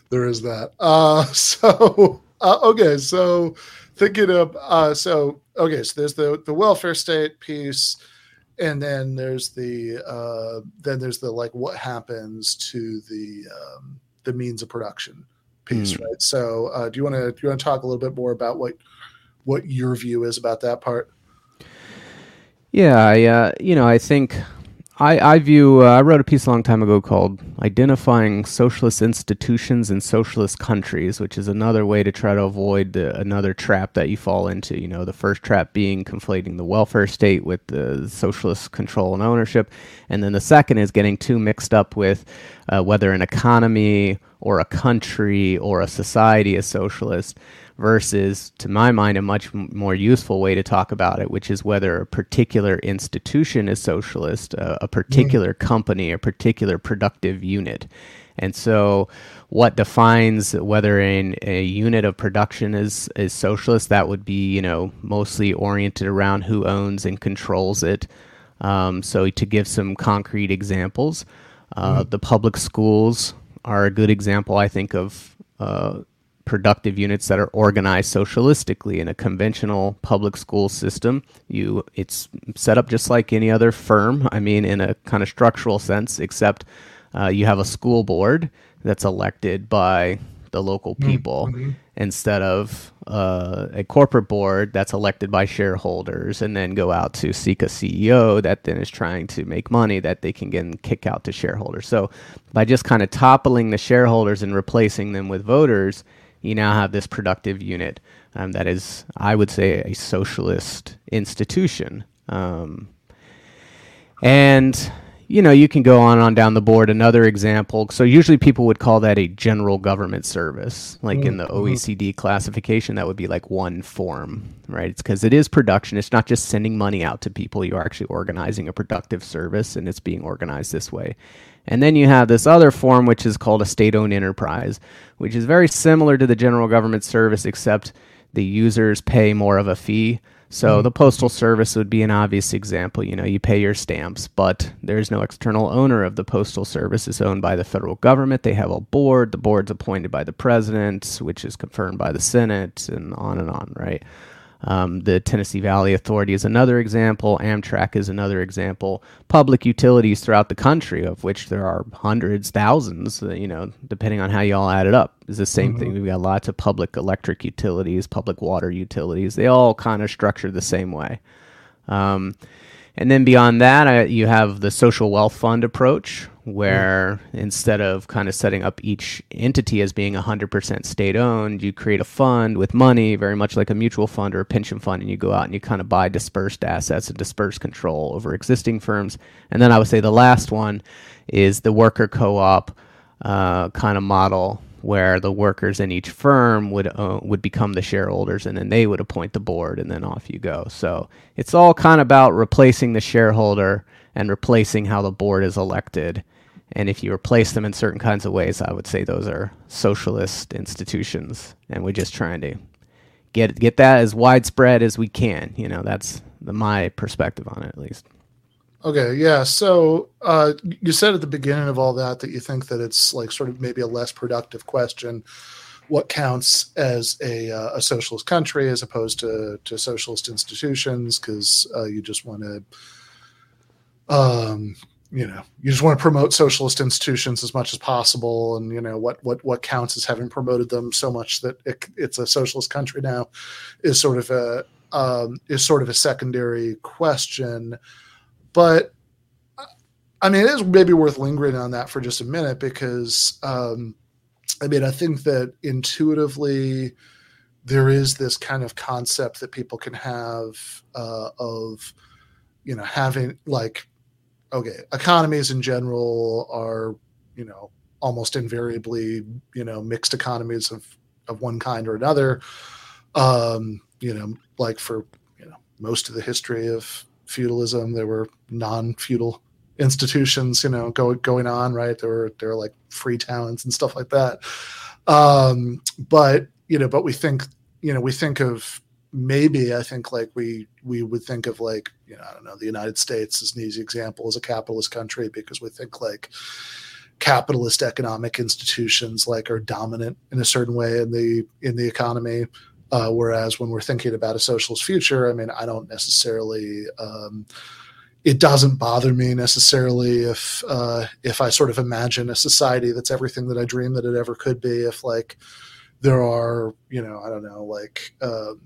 there is that. Uh, so uh, okay, so thinking of uh, so okay, so there's the the welfare state piece and then there's the uh, then there's the like what happens to the um, the means of production piece, mm. right? So, uh, do you want to do you want to talk a little bit more about what what your view is about that part? Yeah, I uh, you know I think I, I view, uh, I wrote a piece a long time ago called Identifying Socialist Institutions in Socialist Countries, which is another way to try to avoid the, another trap that you fall into. You know, the first trap being conflating the welfare state with the socialist control and ownership. And then the second is getting too mixed up with uh, whether an economy or a country or a society is socialist versus, to my mind, a much more useful way to talk about it, which is whether a particular institution is socialist, uh, a particular mm. company, a particular productive unit. And so, what defines whether in a unit of production is is socialist? That would be, you know, mostly oriented around who owns and controls it. Um, so, to give some concrete examples, uh, mm. the public schools are a good example, I think, of uh, productive units that are organized socialistically in a conventional public school system. You, it's set up just like any other firm. I mean, in a kind of structural sense, except uh, you have a school board that's elected by the local hmm, people mm-hmm. instead of uh, a corporate board that's elected by shareholders and then go out to seek a CEO that then is trying to make money that they can then kick out to shareholders. So by just kind of toppling the shareholders and replacing them with voters, you now have this productive unit um, that is, I would say, a socialist institution. Um, and you know, you can go on and on down the board. Another example. So usually people would call that a general government service, like mm-hmm. in the. OECD classification. That would be like one form, right? It's because it is production. It's not just sending money out to people. You're actually organizing a productive service, and it's being organized this way. And then you have this other form, which is called a state owned enterprise, which is very similar to the general government service, except the users pay more of a fee. So mm-hmm. the postal service would be an obvious example. You know, you pay your stamps, but there's no external owner of the postal service. It's owned by the federal government. They have a board. The board's appointed by the president, which is confirmed by the Senate, and on and on, right? Um, the Tennessee Valley Authority is another example. Amtrak is another example. Public utilities throughout the country, of which there are hundreds, thousands, uh, you know, depending on how you all add it up, is the same mm-hmm. thing. We've got lots of public electric utilities, public water utilities. They all kind of structure the same way. Um, and then beyond that, I, you have the social wealth fund approach, where mm. instead of kind of setting up each entity as being 100% state owned, you create a fund with money, very much like a mutual fund or a pension fund, and you go out and you kind of buy dispersed assets and disperse control over existing firms. And then I would say the last one is the worker co op uh, kind of model where the workers in each firm would uh, would become the shareholders and then they would appoint the board and then off you go. So it's all kind of about replacing the shareholder and replacing how the board is elected. And if you replace them in certain kinds of ways, I would say those are socialist institutions, and we're just trying to get get that as widespread as we can. You know, that's the, my perspective on it, at least. Okay, yeah. So uh, you said at the beginning of all that that you think that it's like sort of maybe a less productive question. What counts as a, uh, a socialist country as opposed to, to socialist institutions? Because uh, you just want to, um, you know, you just want to promote socialist institutions as much as possible, and you know what what what counts as having promoted them so much that it, it's a socialist country now is sort of a um, is sort of a secondary question but I mean, it is maybe worth lingering on that for just a minute because, um, I mean, I think that intuitively there is this kind of concept that people can have uh, of, you know, having like, okay, economies in general are, you know, almost invariably, you know, mixed economies of, of one kind or another. Um, you know, like for, you know, most of the history of feudalism. There were non-feudal institutions, you know, go, going on, right? There were there were like free towns and stuff like that. Um, but you know, but we think, you know, we think of maybe I think like we we would think of like you know I don't know the United States as an easy example as a capitalist country because we think like capitalist economic institutions like are dominant in a certain way in the in the economy uh, whereas when we're thinking about a socialist future, I mean, I don't necessarily. Um, it doesn't bother me necessarily if uh, if I sort of imagine a society that's everything that I dream that it ever could be. If like there are, you know, I don't know, like um,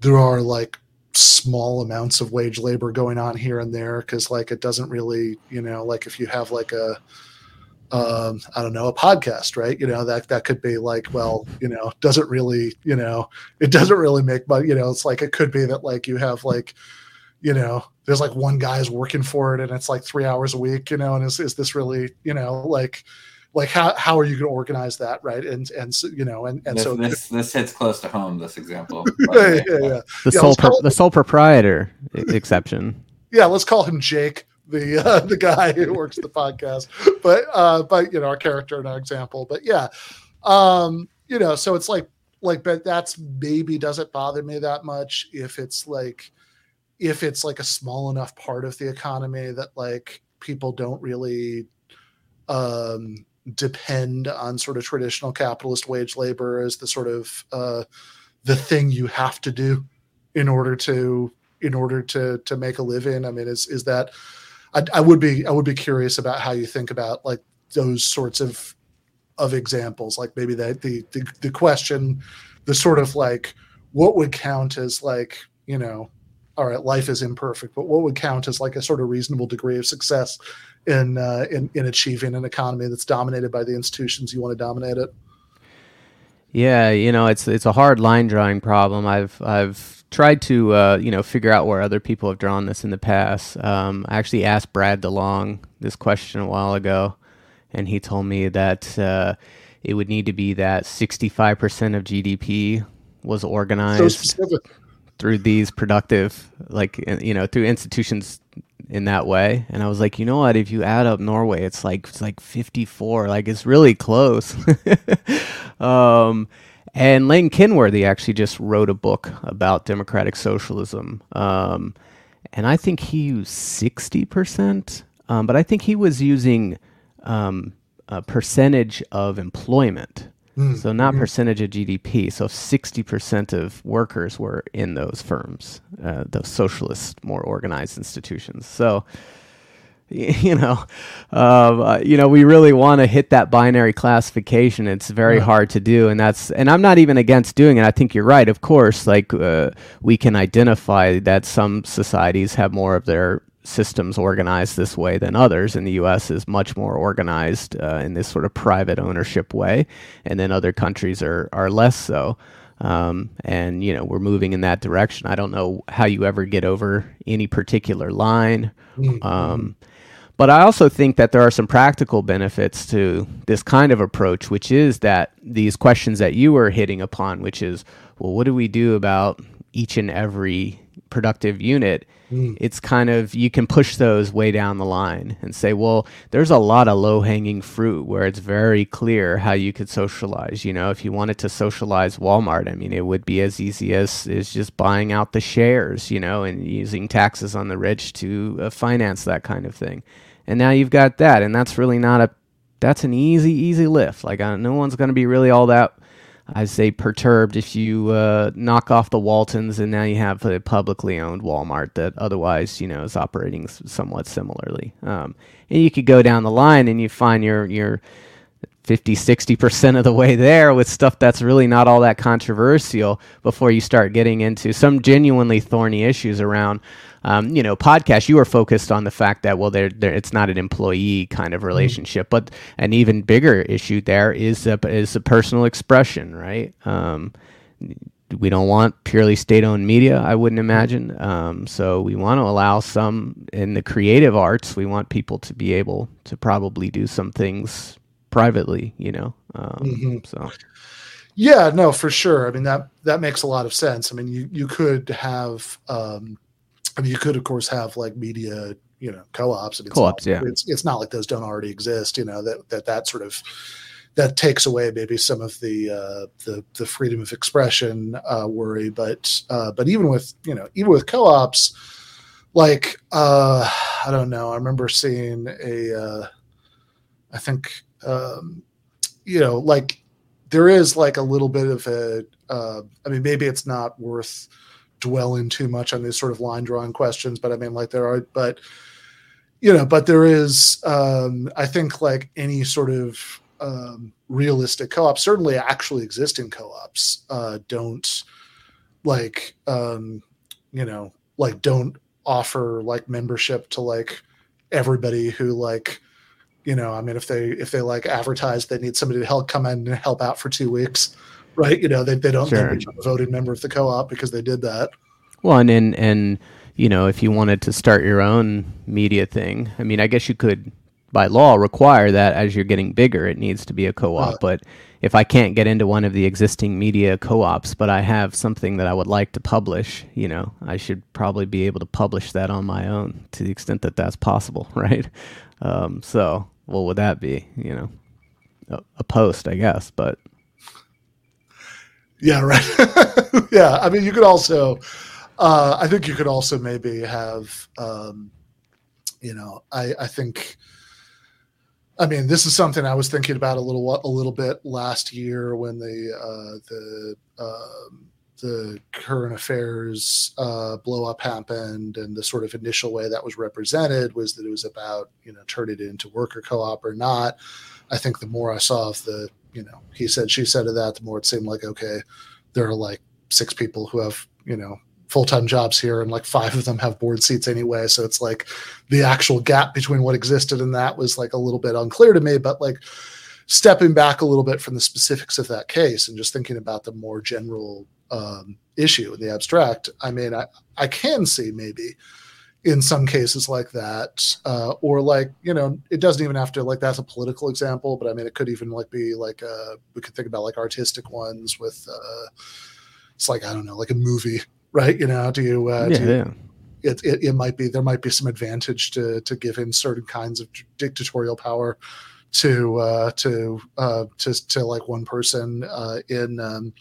there are like small amounts of wage labor going on here and there because like it doesn't really, you know, like if you have like a um, I don't know, a podcast, right? You know, that that could be like, well, you know, doesn't really, you know, it doesn't really make but you know, it's like it could be that like you have like, you know, there's like one guy's working for it and it's like three hours a week, you know, and is is this really, you know, like like how how are you going to organize that, right? And and so, you know, and and this, so this this hits close to home. This example, yeah, yeah, yeah, The Yeah, sole pro- the sole proprietor exception. yeah, let's call him Jake, the uh, the guy who works the podcast. But uh, but you know, our character and our example. But yeah, um, you know, so it's like like, but that's maybe doesn't bother me that much if it's like if it's like a small enough part of the economy that like people don't really um depend on sort of traditional capitalist wage labor as the sort of uh the thing you have to do in order to in order to to make a living i mean is is that I, I would be i would be curious about how you think about like those sorts of of examples like maybe that the, the the question the sort of like what would count as like you know all right life is imperfect but what would count as like a sort of reasonable degree of success in uh, in in achieving an economy that's dominated by the institutions you want to dominate it Yeah, you know, it's it's a hard line drawing problem. I've I've tried to uh, you know figure out where other people have drawn this in the past. Um, I actually asked Brad DeLong this question a while ago, and he told me that uh, it would need to be that sixty five percent of GDP was organized specific through these productive, like you know, through institutions in that way. And I was like, you know what? If you add up Norway, it's like it's like fifty four. Like it's really close. um, and Lane Kenworthy actually just wrote a book about democratic socialism. Um, and I think he used sixty percent, um, but I think he was using um, a percentage of employment. So not percentage of GDP. So sixty percent of workers were in those firms, uh, those socialist, more organized institutions. So you know, um, uh, you know, we really want to hit that binary classification. It's very hard to do, and that's and I'm not even against doing it. I think you're right. Of course, like uh, we can identify that some societies have more of their systems organized this way than others and the US is much more organized uh, in this sort of private ownership way and then other countries are are less so. Um, and you know we're moving in that direction. I don't know how you ever get over any particular line um, but I also think that there are some practical benefits to this kind of approach, which is that these questions that you were hitting upon, which is, well, what do we do about each and every productive unit, it's kind of you can push those way down the line and say, well, there's a lot of low hanging fruit where it's very clear how you could socialize. You know, if you wanted to socialize Walmart, I mean, it would be as easy as is just buying out the shares, you know, and using taxes on the rich to uh, finance that kind of thing. And now you've got that, and that's really not a that's an easy easy lift. Like uh, no one's going to be really all that I say perturbed if you uh, knock off the Waltons and now you have a publicly owned Walmart that otherwise, you know, is operating somewhat similarly. Um, and you could go down the line and you find your your 50 60% of the way there with stuff that's really not all that controversial before you start getting into some genuinely thorny issues around um, you know podcast, you are focused on the fact that well they're, it's not an employee kind of relationship but an even bigger issue there is a, is a personal expression right um, we don't want purely state-owned media i wouldn't imagine um, so we want to allow some in the creative arts we want people to be able to probably do some things privately you know um, Mhm. so Yeah, no, for sure. I mean that that makes a lot of sense. I mean, you you could have, um, I mean, you could of course have like media, you know, co-ops. Mean, it's Co-ops, not, yeah. It's it's not like those don't already exist. You know that that that sort of that takes away maybe some of the uh, the the freedom of expression uh, worry. But uh, but even with you know even with co-ops, like uh, I don't know. I remember seeing a, uh, I think um, you know like there is like a little bit of a uh, i mean maybe it's not worth dwelling too much on these sort of line drawing questions but i mean like there are but you know but there is um i think like any sort of um realistic co-op certainly actually existing co-ops uh don't like um you know like don't offer like membership to like everybody who like you know i mean if they if they like advertise they need somebody to help come in and help out for two weeks right you know they, they don't Sure. become a voting member of the co-op because they did that Well, and, and and you know, if you wanted to start your own media thing, I mean, I guess you could, by law, require that as you're getting bigger, it needs to be a co-op. Right. But if I can't get into one of the existing media co-ops, but I have something that I would like to publish, you know, I should probably be able to publish that on my own to the extent that that's possible, right? Um, so, what would that be? You know, a, a post, I guess, but yeah right yeah i mean you could also uh i think you could also maybe have um you know i i think I mean, this is something I was thinking about a little a little bit last year when the uh, the um, the current affairs uh, blow up happened, and the sort of initial way that was represented was that it was about you know turn it into worker co-op or not. I think the more I saw of the you know he said she said of that, the more it seemed like okay, there are like six people who have you know full-time jobs here and like five of them have board seats anyway. So it's like the actual gap between what existed and that was like a little bit unclear to me. But like stepping back a little bit from the specifics of that case and just thinking about the more general um, issue in the abstract i mean i i can see maybe in some cases like that uh, or like you know it doesn't even have to like that's a political example but i mean it could even like be like uh we could think about like artistic ones with uh it's like i don't know like a movie right you know do you uh yeah, do you, yeah. it, it, it might be there might be some advantage to to giving certain kinds of dictatorial power to uh to uh to, to like one person uh in um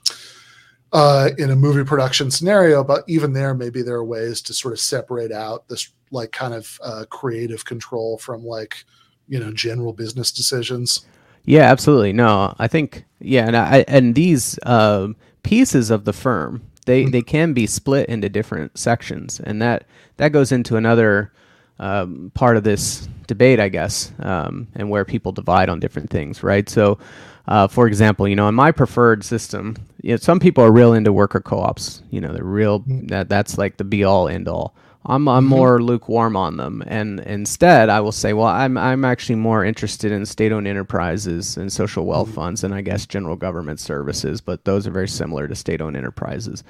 uh in a movie production scenario but even there maybe there are ways to sort of separate out this like kind of uh creative control from like you know general business decisions Yeah, absolutely. No, I think yeah, and I and these uh, pieces of the firm they they can be split into different sections, and that that goes into another um, part of this debate, I guess, um, and where people divide on different things, right? So, uh, for example, you know, in my preferred system, you know, some people are real into worker co-ops. You know, they're real. Mm-hmm. That that's like the be all end all. I'm I'm mm-hmm. more lukewarm on them, and instead I will say, well, I'm I'm actually more interested in state-owned enterprises and social wealth mm-hmm. funds, and I guess general government services, but those are very similar to state-owned enterprises.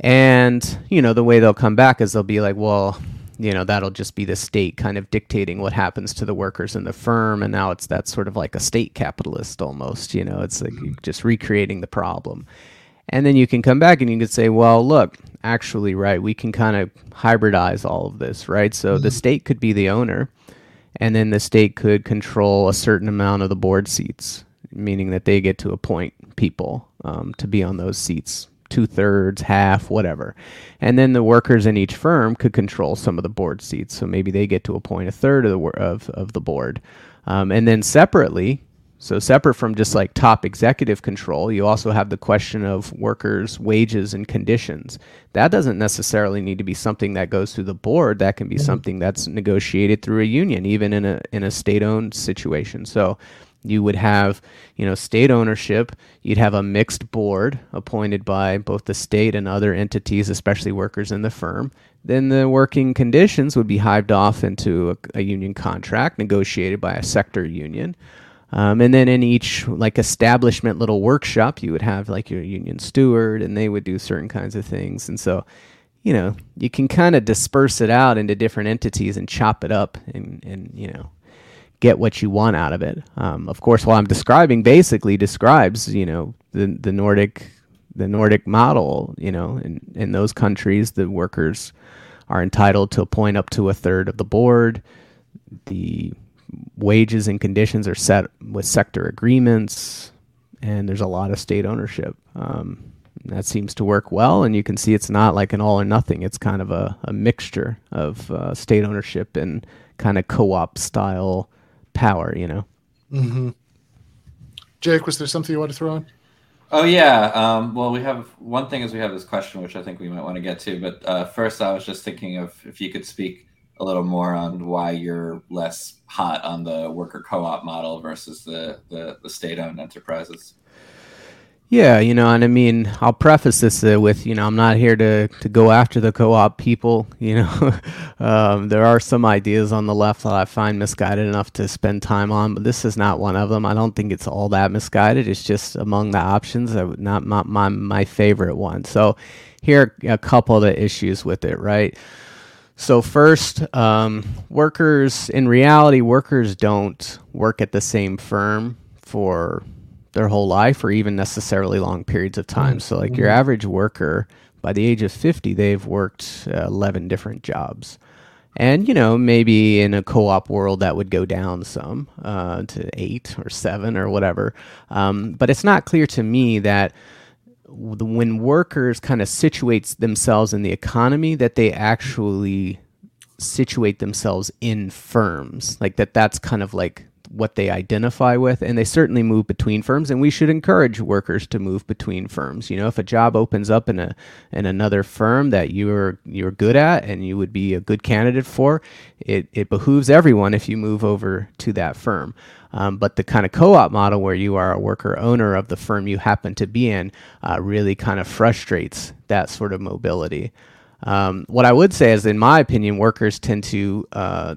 And you know, the way they'll come back is they'll be like, well, you know, that'll just be the state kind of dictating what happens to the workers in the firm, and now it's that sort of like a state capitalist almost. You know, it's like just recreating the problem. And then you can come back and you can say, well, look, actually right. We can kind of hybridize all of this, right? So the state could be the owner, and then the state could control a certain amount of the board seats, meaning that they get to appoint people um, to be on those seats two thirds, half, whatever. And then the workers in each firm could control some of the board seats. So maybe they get to appoint a third of the, wor- of, of the board. Um, and then separately, so separate from just like top executive control, you also have the question of workers' wages and conditions. That doesn't necessarily need to be something that goes through the board. That can be something that's negotiated through a union, even in a in a state-owned situation. So you would have, you know, state ownership. You'd have a mixed board appointed by both the state and other entities, especially workers in the firm. Then the working conditions would be hived off into a, a union contract negotiated by a sector union. Um, and then in each like establishment little workshop, you would have like your union steward, and they would do certain kinds of things. And so, you know, you can kind of disperse it out into different entities and chop it up, and and you know, get what you want out of it. Um, of course, what I'm describing basically describes you know the the Nordic the Nordic model. You know, in in those countries, the workers are entitled to appoint up to a third of the board. The wages and conditions are set with sector agreements, and there's a lot of state ownership. Um, that seems to work well, and you can see it's not like an all or nothing. It's kind of a, a mixture of uh, state ownership and kind of co-op style power. You know. Mm-hmm. Jake, was there something you want to throw in? Oh yeah. Um, well, we have one thing is we have this question, which I think we might want to get to. But uh, first, I was just thinking of if you could speak a little more on why you're less hot on the worker co-op model versus the the, the state-owned enterprises. Yeah, you know, and I mean, I'll preface this uh, with, you know, I'm not here to, to go after the co-op people. You know, um, there are some ideas on the left that I find misguided enough to spend time on, but this is not one of them. I don't think it's all that misguided. It's just among the options, not my, my my favorite one. So, here are a couple of the issues with it, right? So first, um, workers in reality, workers don't work at the same firm for their whole life or even necessarily long periods of time. So, like your average worker, by the age of 50, they've worked uh, 11 different jobs. And, you know, maybe in a co op world that would go down some uh, to eight or seven or whatever. Um, but it's not clear to me that when workers kind of situate themselves in the economy, that they actually situate themselves in firms. Like that, that's kind of like what they identify with and they certainly move between firms and we should encourage workers to move between firms. You know if a job opens up in a in another firm that you're you're good at and you would be a good candidate for it it behooves everyone if you move over to that firm. Um, but the kind of co-op model where you are a worker owner of the firm you happen to be in uh, really kind of frustrates that sort of mobility. Um, what I would say is, in my opinion, workers tend to uh,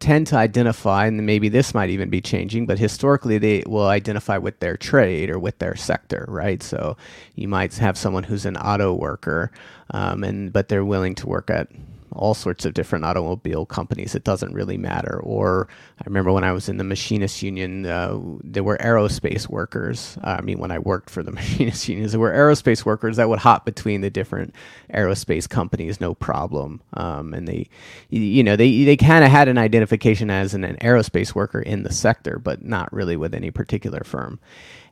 tend to identify, and maybe this might even be changing, but historically they will identify with their trade or with their sector, right? So you might have someone who's an auto worker, um, and but they're willing to work at all sorts of different automobile companies. It doesn't really matter. Or I remember when I was in the machinist union, uh, there were aerospace workers. Uh, I mean, when I worked for the machinist unions, there were aerospace workers that would hop between the different aerospace companies, no problem. Um, and they, you know, they they kind of had an identification as an, an aerospace worker in the sector, but not really with any particular firm.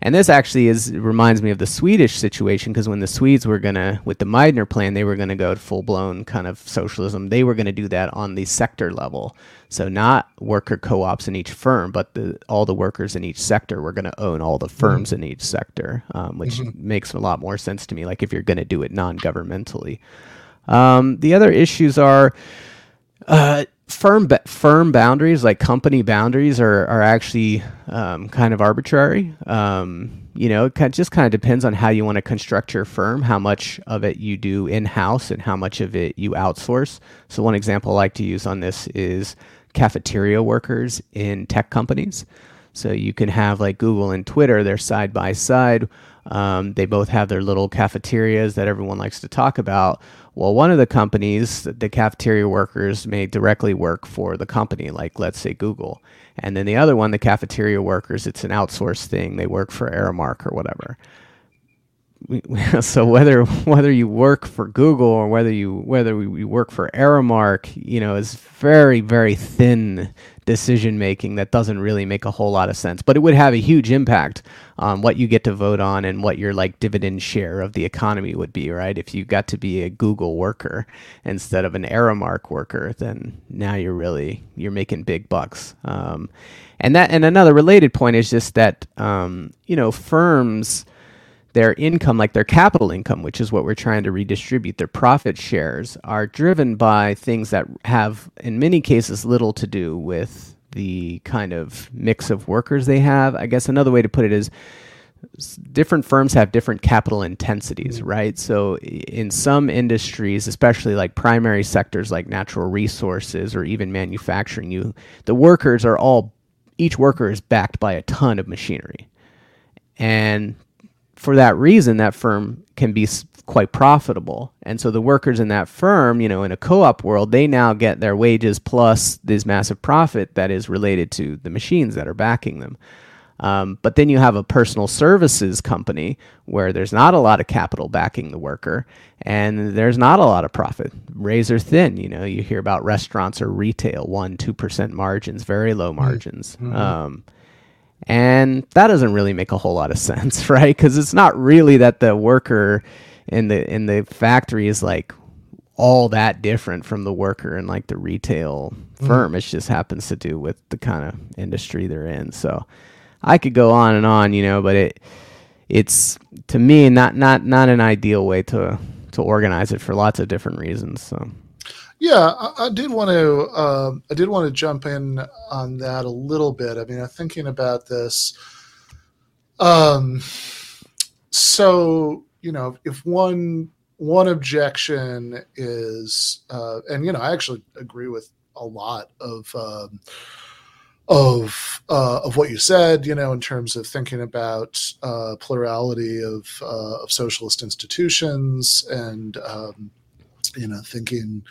And this actually is reminds me of the Swedish situation because when the Swedes were gonna with the Meidner plan, they were gonna go to full blown kind of socialism. They were gonna do that on the sector level, so not worker co-ops in each firm, but the, all the workers in each sector were gonna own all the firms in each sector, um, which makes a lot more sense to me. Like if you're gonna do it non-governmentally. Um, the other issues are. Uh, firm ba- firm boundaries like company boundaries are are actually um, kind of arbitrary. Um, you know, it just kind of depends on how you want to construct your firm, how much of it you do in house, and how much of it you outsource. So one example I like to use on this is cafeteria workers in tech companies. So you can have like Google and Twitter, they're side by side. Um, they both have their little cafeterias that everyone likes to talk about. Well, one of the companies, the cafeteria workers may directly work for the company, like let's say Google. And then the other one, the cafeteria workers, it's an outsourced thing. They work for Aramark or whatever. so whether whether you work for Google or whether you whether we work for Aramark, you know, is very very thin decision making that doesn't really make a whole lot of sense. But it would have a huge impact on what you get to vote on and what your like dividend share of the economy would be, right? If you got to be a Google worker instead of an Aramark worker, then now you're really you're making big bucks. Um, and that and another related point is just that um, you know firms their income, like their capital income, which is what we're trying to redistribute, their profit shares, are driven by things that have, in many cases, little to do with the kind of mix of workers they have. I guess another way to put it is different firms have different capital intensities, mm-hmm. right? So in some industries, especially like primary sectors like natural resources or even manufacturing, you the workers are all each worker is backed by a ton of machinery. And for that reason, that firm can be quite profitable. And so the workers in that firm, you know, in a co-op world, they now get their wages plus this massive profit that is related to the machines that are backing them. Um, but then you have a personal services company where there's not a lot of capital backing the worker and there's not a lot of profit. Razor thin, you know, you hear about restaurants or retail, one, 2% margins, very low mm-hmm. margins. Mm-hmm. Um, and that doesn't really make a whole lot of sense, right? Because it's not really that the worker in the in the factory is like all that different from the worker in like the retail mm. firm. It just happens to do with the kind of industry they're in. So I could go on and on, you know, but it it's to me not not not an ideal way to to organize it for lots of different reasons. So yeah, I, I did want to. Uh, I did want to jump in on that a little bit. I mean, I'm thinking about this. Um, so you know, if one one objection is, uh, and you know, I actually agree with a lot of. Um, of uh, of what you said, you know, in terms of thinking about uh, plurality of uh, of socialist institutions and um, you know thinking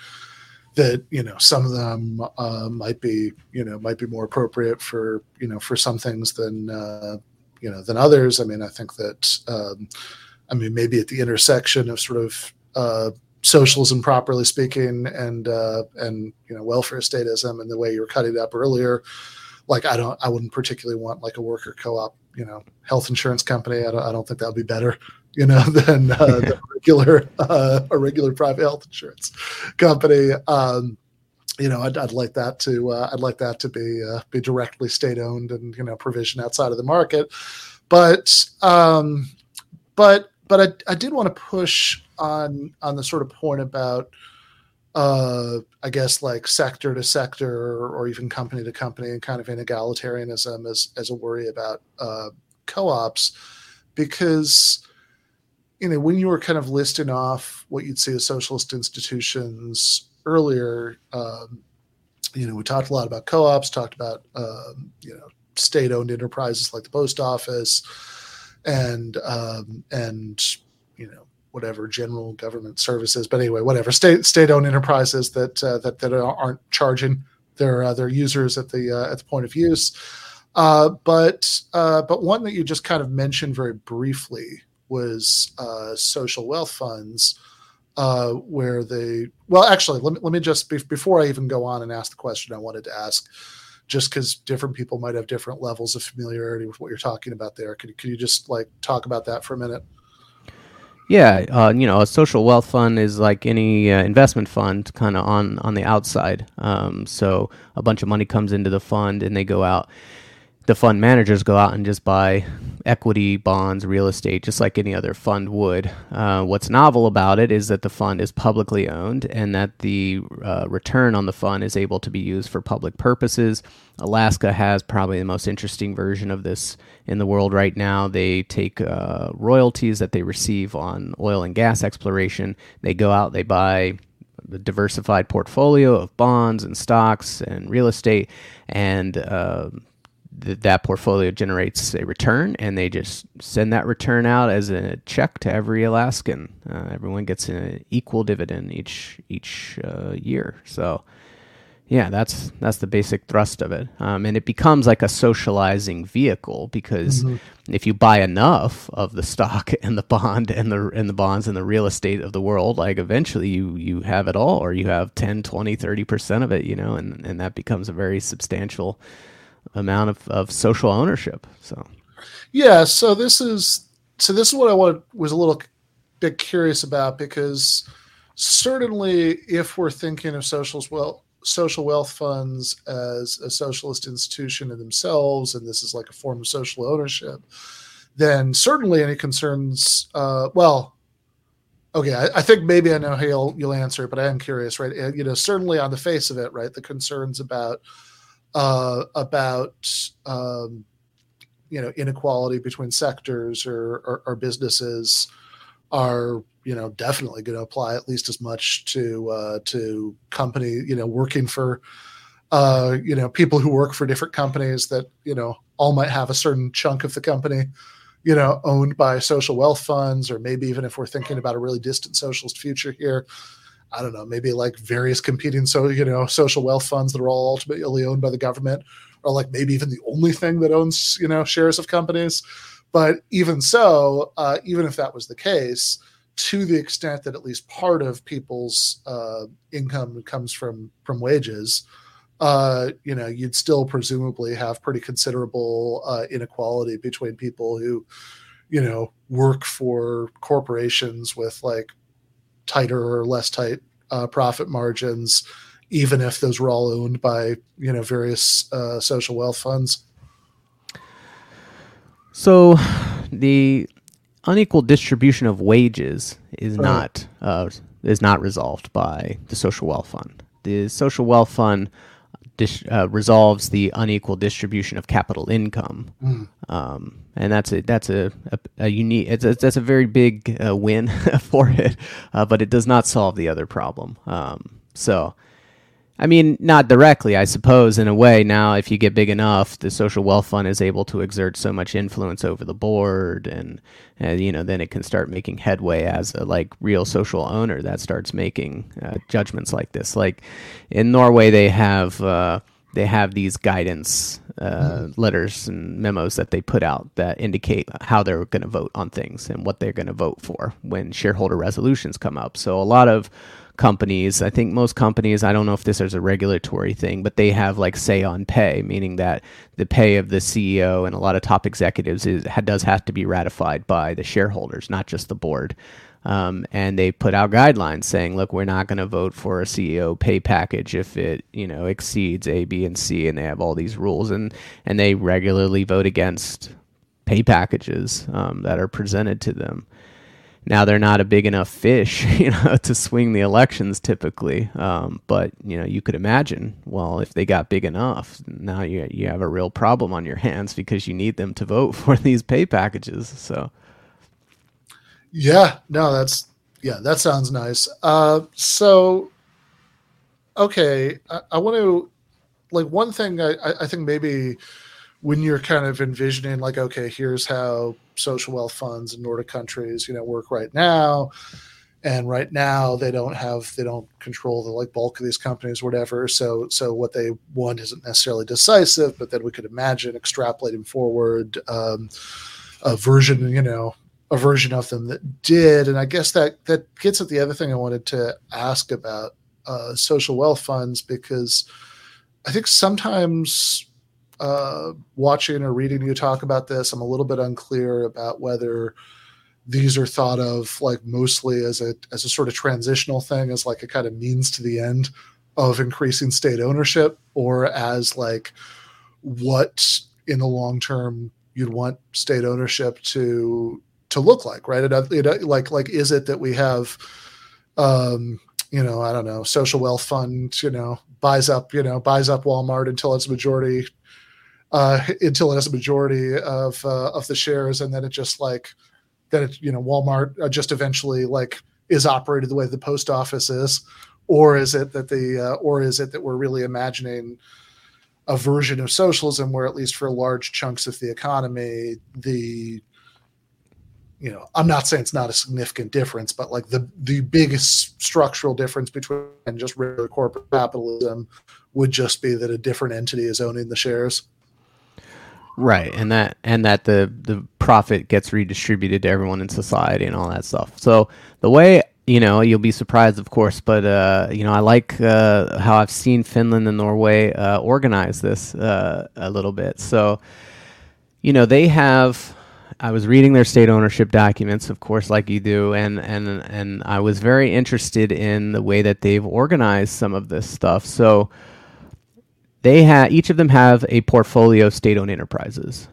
that you know some of them uh, might be you know might be more appropriate for you know for some things than uh, you know than others. I mean, I think that um, I mean maybe at the intersection of sort of uh, socialism, properly speaking, and uh, and you know welfare statism, and the way you were cutting it up earlier. Like I don't, I wouldn't particularly want like a worker co-op, you know, health insurance company. I don't, I don't think that would be better you know, than uh, the regular uh, a regular private health insurance company. Um, you know, I'd, I'd like that to uh, I'd like that to be uh, be directly state owned and you know provision outside of the market. But um, but but I, I did want to push on on the sort of point about uh, I guess like sector to sector or, or, even company to company and kind of inegalitarianism as as a worry about uh, co-ops because you know, when you were kind of listing off what you'd see as socialist institutions earlier, um, you know, we talked a lot about co-ops, talked about um, you know state-owned enterprises like the post office, and um, and you know whatever general government services. But anyway, whatever state state-owned enterprises that uh, that that aren't charging their uh, their users at the uh, at the point of use. Uh, but uh, but one that you just kind of mentioned very briefly was uh, social wealth funds, uh, where they well, actually, let me let me just before I even go on and ask the question I wanted to ask, just because different people might have different levels of familiarity with what you're talking about there. Could could you just like talk about that for a minute? Yeah, uh, you know, a social wealth fund is like any uh, investment fund, kind of on on the outside. Um, so a bunch of money comes into the fund, and they go out the fund managers go out and just buy equity bonds, real estate, just like any other fund would. Uh, what's novel about it is that the fund is publicly owned and that the uh, return on the fund is able to be used for public purposes. Alaska has probably the most interesting version of this in the world right now. They take uh, royalties that they receive on oil and gas exploration, they go out, they buy a diversified portfolio of bonds and stocks and real estate and uh, th- that portfolio generates a return, and they just send that return out as a check to every Alaskan. Uh, everyone gets an equal dividend each each uh, year. So, Yeah, that's that's the basic thrust of it, um, and it becomes like a socializing vehicle because Mm-hmm. if you buy enough of the stock and the bond and the and the bonds and the real estate of the world, like eventually you you have it all, or you have 10, 20, 30 percent of it, you know, and and that becomes a very substantial amount of, of social ownership. So Yeah, so this is so this is what I want, was a little bit curious about because certainly if we're thinking of socials well social wealth funds as a socialist institution in themselves and this is like a form of social ownership then certainly any concerns uh, well okay I, I think maybe i know how you'll, you'll answer but i am curious right Uh, you know certainly on the face of it right the concerns about uh, about um, you know inequality between sectors or, or, or businesses are you know definitely going to apply at least as much to uh, to company you know working for uh, you know people who work for different companies that you know all might have a certain chunk of the company you know owned by social wealth funds or maybe even if we're thinking about a really distant socialist future here i don't know maybe like various competing so you know social wealth funds that are all ultimately owned by the government or like maybe even the only thing that owns you know shares of companies. But even so uh, even if that was the case to the extent that at least part of people's uh, income comes from from wages uh, you know you'd still presumably have pretty considerable uh, inequality between people who you know work for corporations with like tighter or less tight uh, profit margins even if those were all owned by you know various uh, social wealth funds So, the unequal distribution of wages is Right. not uh, is not resolved by the social wealth fund. The social wealth fund dis- uh, resolves the unequal distribution of capital income, um, and that's a that's a, a, a unique it's a, that's a very big uh, win for it, uh, but it does not solve the other problem. Um, so. I mean, not directly, I suppose, in a way. Now, if you get big enough, the social wealth fund is able to exert so much influence over the board, and, and you know, then it can start making headway as a like real social owner that starts making uh, judgments like this. Like in Norway, they have uh, they have these guidance uh, letters and memos that they put out that indicate how they're going to vote on things and what they're going to vote for when shareholder resolutions come up. So a lot of companies, I think most companies, I don't know if this is a regulatory thing, but they have like say on pay, meaning that the pay of the CEO and a lot of top executives is does have to be ratified by the shareholders, not just the board. Um, and they put out guidelines saying, look, we're not going to vote for a CEO pay package if it, you know, exceeds A, B, and C, and they have all these rules, and and they regularly vote against pay packages um, that are presented to them. Now they're not a big enough fish, you know, to swing the elections typically. Um, but you know, you could imagine, well, if they got big enough, now you you have a real problem on your hands because you need them to vote for these pay packages. So. Yeah, no, that's yeah, that sounds nice. Uh, so, okay, I, I want to like one thing. I, I I think maybe when you're kind of envisioning like, okay, here's how social wealth funds in Nordic countries, you know, work right now, and right now they don't have they don't control the like bulk of these companies, whatever. So so what they want isn't necessarily decisive, but then we could imagine extrapolating forward um, a version, you know a version of them that did and i guess that that gets at the other thing i wanted to ask about uh, social wealth funds because i think sometimes uh, watching or reading you talk about this i'm a little bit unclear about whether these are thought of like mostly as a as a sort of transitional thing as like a kind of means to the end of increasing state ownership or as like what in the long term you'd want state ownership to to look like, right? Like like is it that we have, um, you know, I don't know, social wealth fund, you know, buys up, you know, buys up Walmart until it's majority, uh, until it has a majority of uh, of the shares, and then it just like that, it, you know, Walmart uh, just eventually like is operated the way the post office is, or is it that the uh, or is it that we're really imagining a version of socialism where at least for large chunks of the economy the you know, I'm not saying it's not a significant difference, but like the the biggest structural difference between just regular corporate capitalism would just be that a different entity is owning the shares. Right, and that and that the the profit gets redistributed to everyone in society and all that stuff. So the way you know you'll be surprised, of course, but uh, you know I like uh, how I've seen Finland and Norway uh, organize this uh, a little bit. So you know they have. I was reading their state ownership documents, of course, like you do, and and and I was very interested in the way that they've organized some of this stuff. So they have each of them have a portfolio of state-owned enterprises,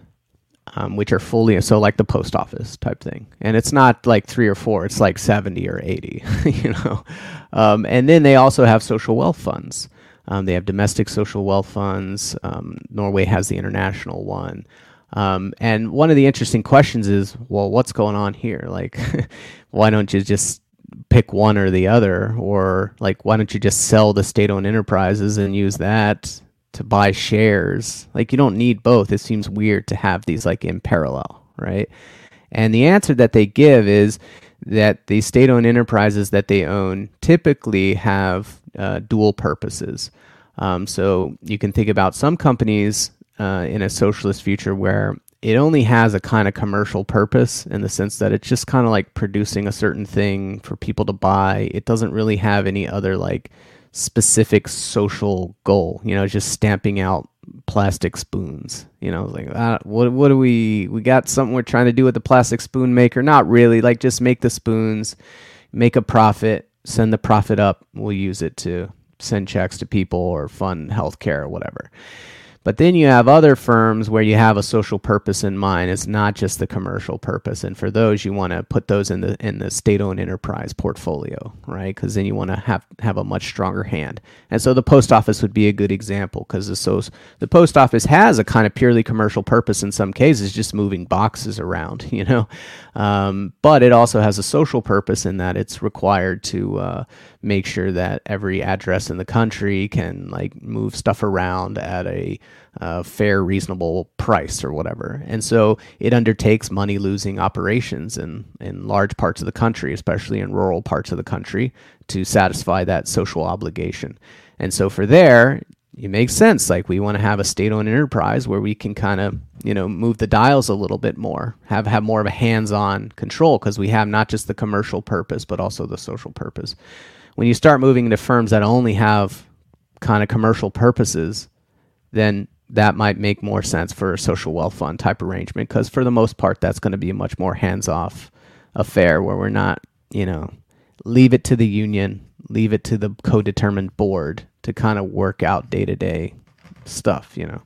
um, which are fully so like the post office type thing, and it's not like three or four; it's like seventy or eighty, you know. Um, and then they also have social wealth funds. Um, they have domestic social wealth funds. Um, Norway has the international one. Um, and one of the interesting questions is, well, what's going on here? Like, why don't you just pick one or the other, or like, why don't you just sell the state-owned enterprises and use that to buy shares. Like you don't need both. It seems weird to have these like in parallel, right? And the answer that they give is that the state-owned enterprises that they own typically have uh, dual purposes. Um, so you can think about some companies uh, in a socialist future where it only has a kind of commercial purpose in the sense that it's just kind of like producing a certain thing for people to buy. It doesn't really have any other like specific social goal. You know, just stamping out plastic spoons. You know, like uh, what what do we we got something we're trying to do with the plastic spoon maker? Not really. Like just make the spoons, make a profit, send the profit up. We'll use it to send checks to people or fund healthcare or whatever. But then you have other firms where you have a social purpose in mind. It's not just the commercial purpose, and for those, you want to put those in the in the state-owned enterprise portfolio, right? Because then you want to have have a much stronger hand. And so the post office would be a good example because the so the post office has a kind of purely commercial purpose in some cases, just moving boxes around, you know. Um, but it also has a social purpose in that it's required to uh, make sure that every address in the country can like move stuff around at a uh, fair, reasonable price or whatever. And so it undertakes money losing operations in, in large parts of the country, especially in rural parts of the country, to satisfy that social obligation. And so for there, it makes sense. Like we want to have a state-owned enterprise where we can kind of, you know, move the dials a little bit more, have have more of a hands-on control because we have not just the commercial purpose but also the social purpose when you start moving into firms that only have kind of commercial purposes, then that might make more sense for a social wealth fund type arrangement because for the most part that's going to be a much more hands-off affair where we're not you know leave it to the union leave it to the co-determined board to kind of work out day-to-day stuff you know?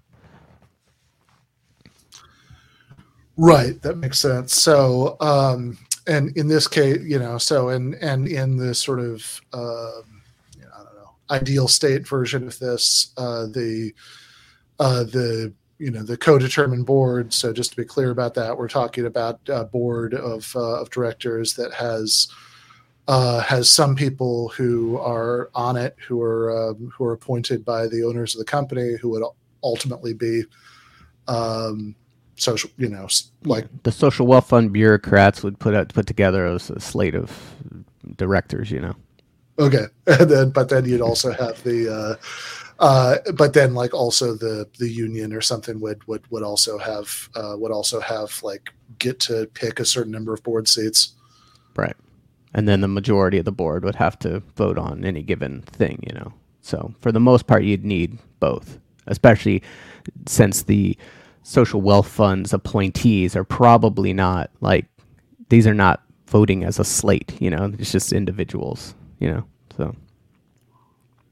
Right that makes sense. So um and in this case, you know, so and and in the sort of uh, you know, I don't know ideal state version of this, uh, the uh, the you know the co-determined board. So just to be clear about that, we're talking about a board of uh, of directors that has. Uh, has some people who are on it, who are um, who are appointed by the owners of the company, who would ultimately be um, social, you know, like the social wealth fund bureaucrats would put out, put together a, a slate of directors, you know. Okay, and then but then you'd also have the, uh, uh, but then like also the the union or something would would would also have uh, would also have like get to pick a certain number of board seats. Right, and then the majority of the board would have to vote on any given thing, you know. So for the most part, you'd need both, especially since the social wealth funds appointees are probably not like these are not voting as a slate you know? It's just individuals you know? So.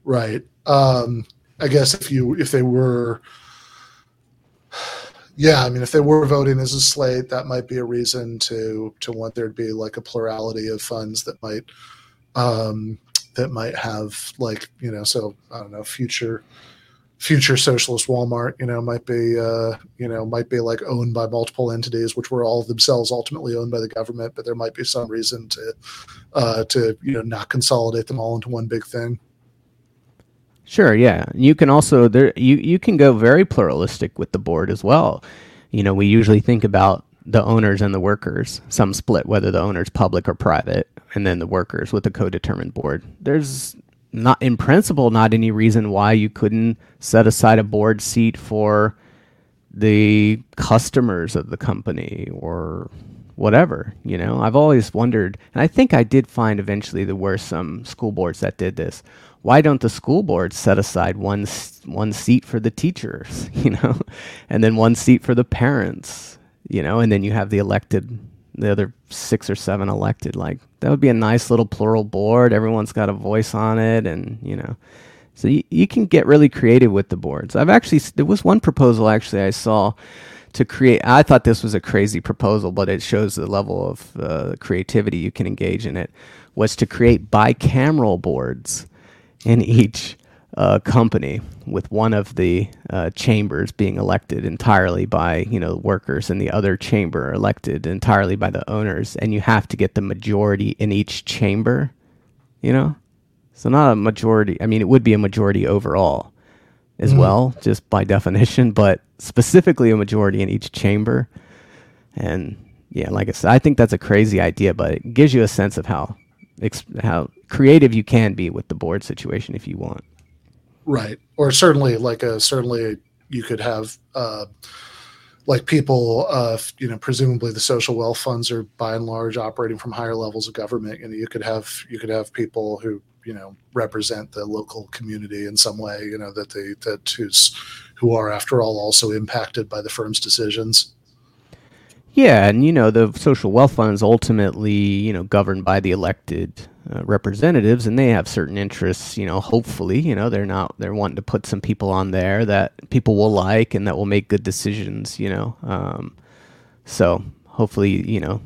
Right. Um i guess if you if they were yeah i mean if they were voting as a slate that might be a reason to to want there to be like a plurality of funds that might um that might have like you know so i don't know future future socialist Walmart, you know, might be, uh, you know, might be like owned by multiple entities, which were all themselves ultimately owned by the government. But there might be some reason to, uh, to you know, not consolidate them all into one big thing. Sure. Yeah. You can also there you you can go very pluralistic with the board as well. You know, we usually think about the owners and the workers. Some split whether the owner's public or private, and then the workers with the co-determined board. There's not in principle not any reason why you couldn't set aside a board seat for the customers of the company or whatever you know i've always wondered and i think i did find eventually there were some school boards that did this why don't the school boards set aside one one seat for the teachers you know and then one seat for the parents you know and then you have the elected the other six or seven elected. Like that would be a nice little plural board. Everyone's got a voice on it and you know. So you, you can get really creative with the boards. I've actually there was one proposal actually i saw to create i thought this was a crazy proposal but it shows the level of uh, creativity you can engage in it was to create bicameral boards in each uh, company with one of the uh, chambers being elected entirely by you know workers and the other chamber elected entirely by the owners and you have to get the majority in each chamber you know so not a majority i mean it would be a majority overall as mm. well just by definition but specifically a majority in each chamber and yeah like i said i think that's a crazy idea but it gives you a sense of how how creative you can be with the board situation if you want Right. Or certainly like a certainly you could have uh, like people uh, you know presumably the social wealth funds are by and large operating from higher levels of government and you could have you could have people who you know represent the local community in some way you know that they that who's who are after all also impacted by the firm's decisions yeah and you know the social wealth fund is ultimately you know governed by the elected uh, representatives and they have certain interests you know hopefully you know they're not they're wanting to put some people on there that people will like and that will make good decisions you know um, so hopefully you know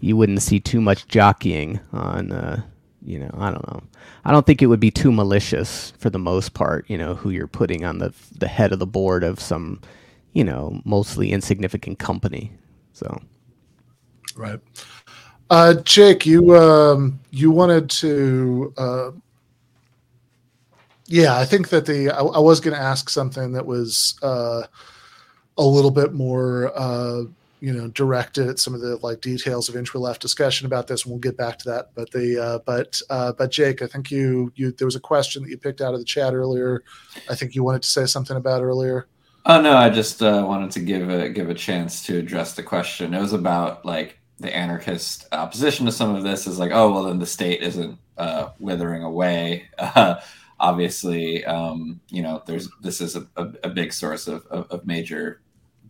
you wouldn't see too much jockeying on uh, you know i don't know. I don't think it would be too malicious for the most part you know who you're putting on the the head of the board of some you know mostly insignificant company so. Right uh, Jake, you um, you wanted to. Uh, yeah, I think that the I, I was going to ask something that was uh, a little bit more, uh, you know, directed at some of the like details of intro left discussion about this, and we'll get back to that. But the uh, but uh, but Jake, I think you you there was a question that you picked out of the chat earlier. I think you wanted to say something about earlier. Oh no, I just wanted to give a give a chance to address the question. It was about like the anarchist opposition to some of this is like, oh, well, then the state isn't uh, withering away. Uh, obviously, um, you know, there's this is a, a, a big source of, of, of, major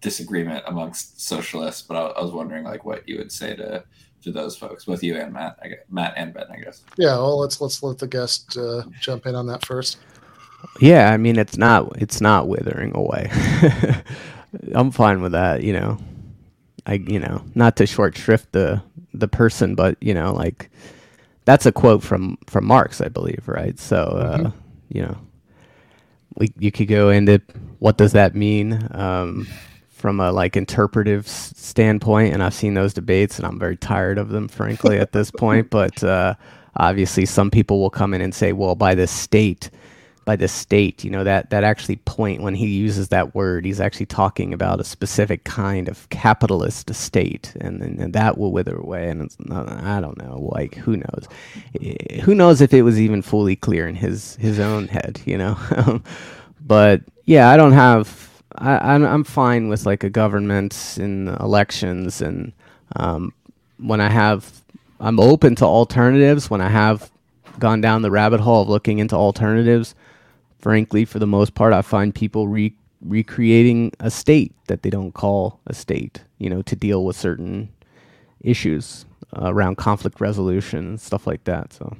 disagreement amongst socialists. But I, I, was wondering, like, what you would say to to those folks, both you and Matt, I guess, Matt and Ben, I guess. Yeah, well, let's let's let the guest uh, jump in on that first. Yeah, I mean, it's not it's not withering away. I'm fine with that, you know. I you know not to short shrift the the person, but you know like that's a quote from from Marx, I believe, right? So uh, mm-hmm. you know we you could go into what does that mean um, from a like interpretive standpoint, and I've seen those debates, and I'm very tired of them, frankly, at this point. But uh, obviously, some people will come in and say, well, by the state by the state. You know that that actually point when he uses that word, he's actually talking about a specific kind of capitalist state, and, and, and that will wither away. And not, I don't know, like who knows? Eh, who knows if it was even fully clear in his his own head? You know, but yeah, I don't have. I, I'm fine with like a government in elections, and um, when I have, I'm open to alternatives. When I have gone down the rabbit hole of looking into alternatives, frankly, for the most part, I find people re- recreating a state that they don't call a state, you know, to deal with certain issues uh, around conflict resolution and stuff like that. So,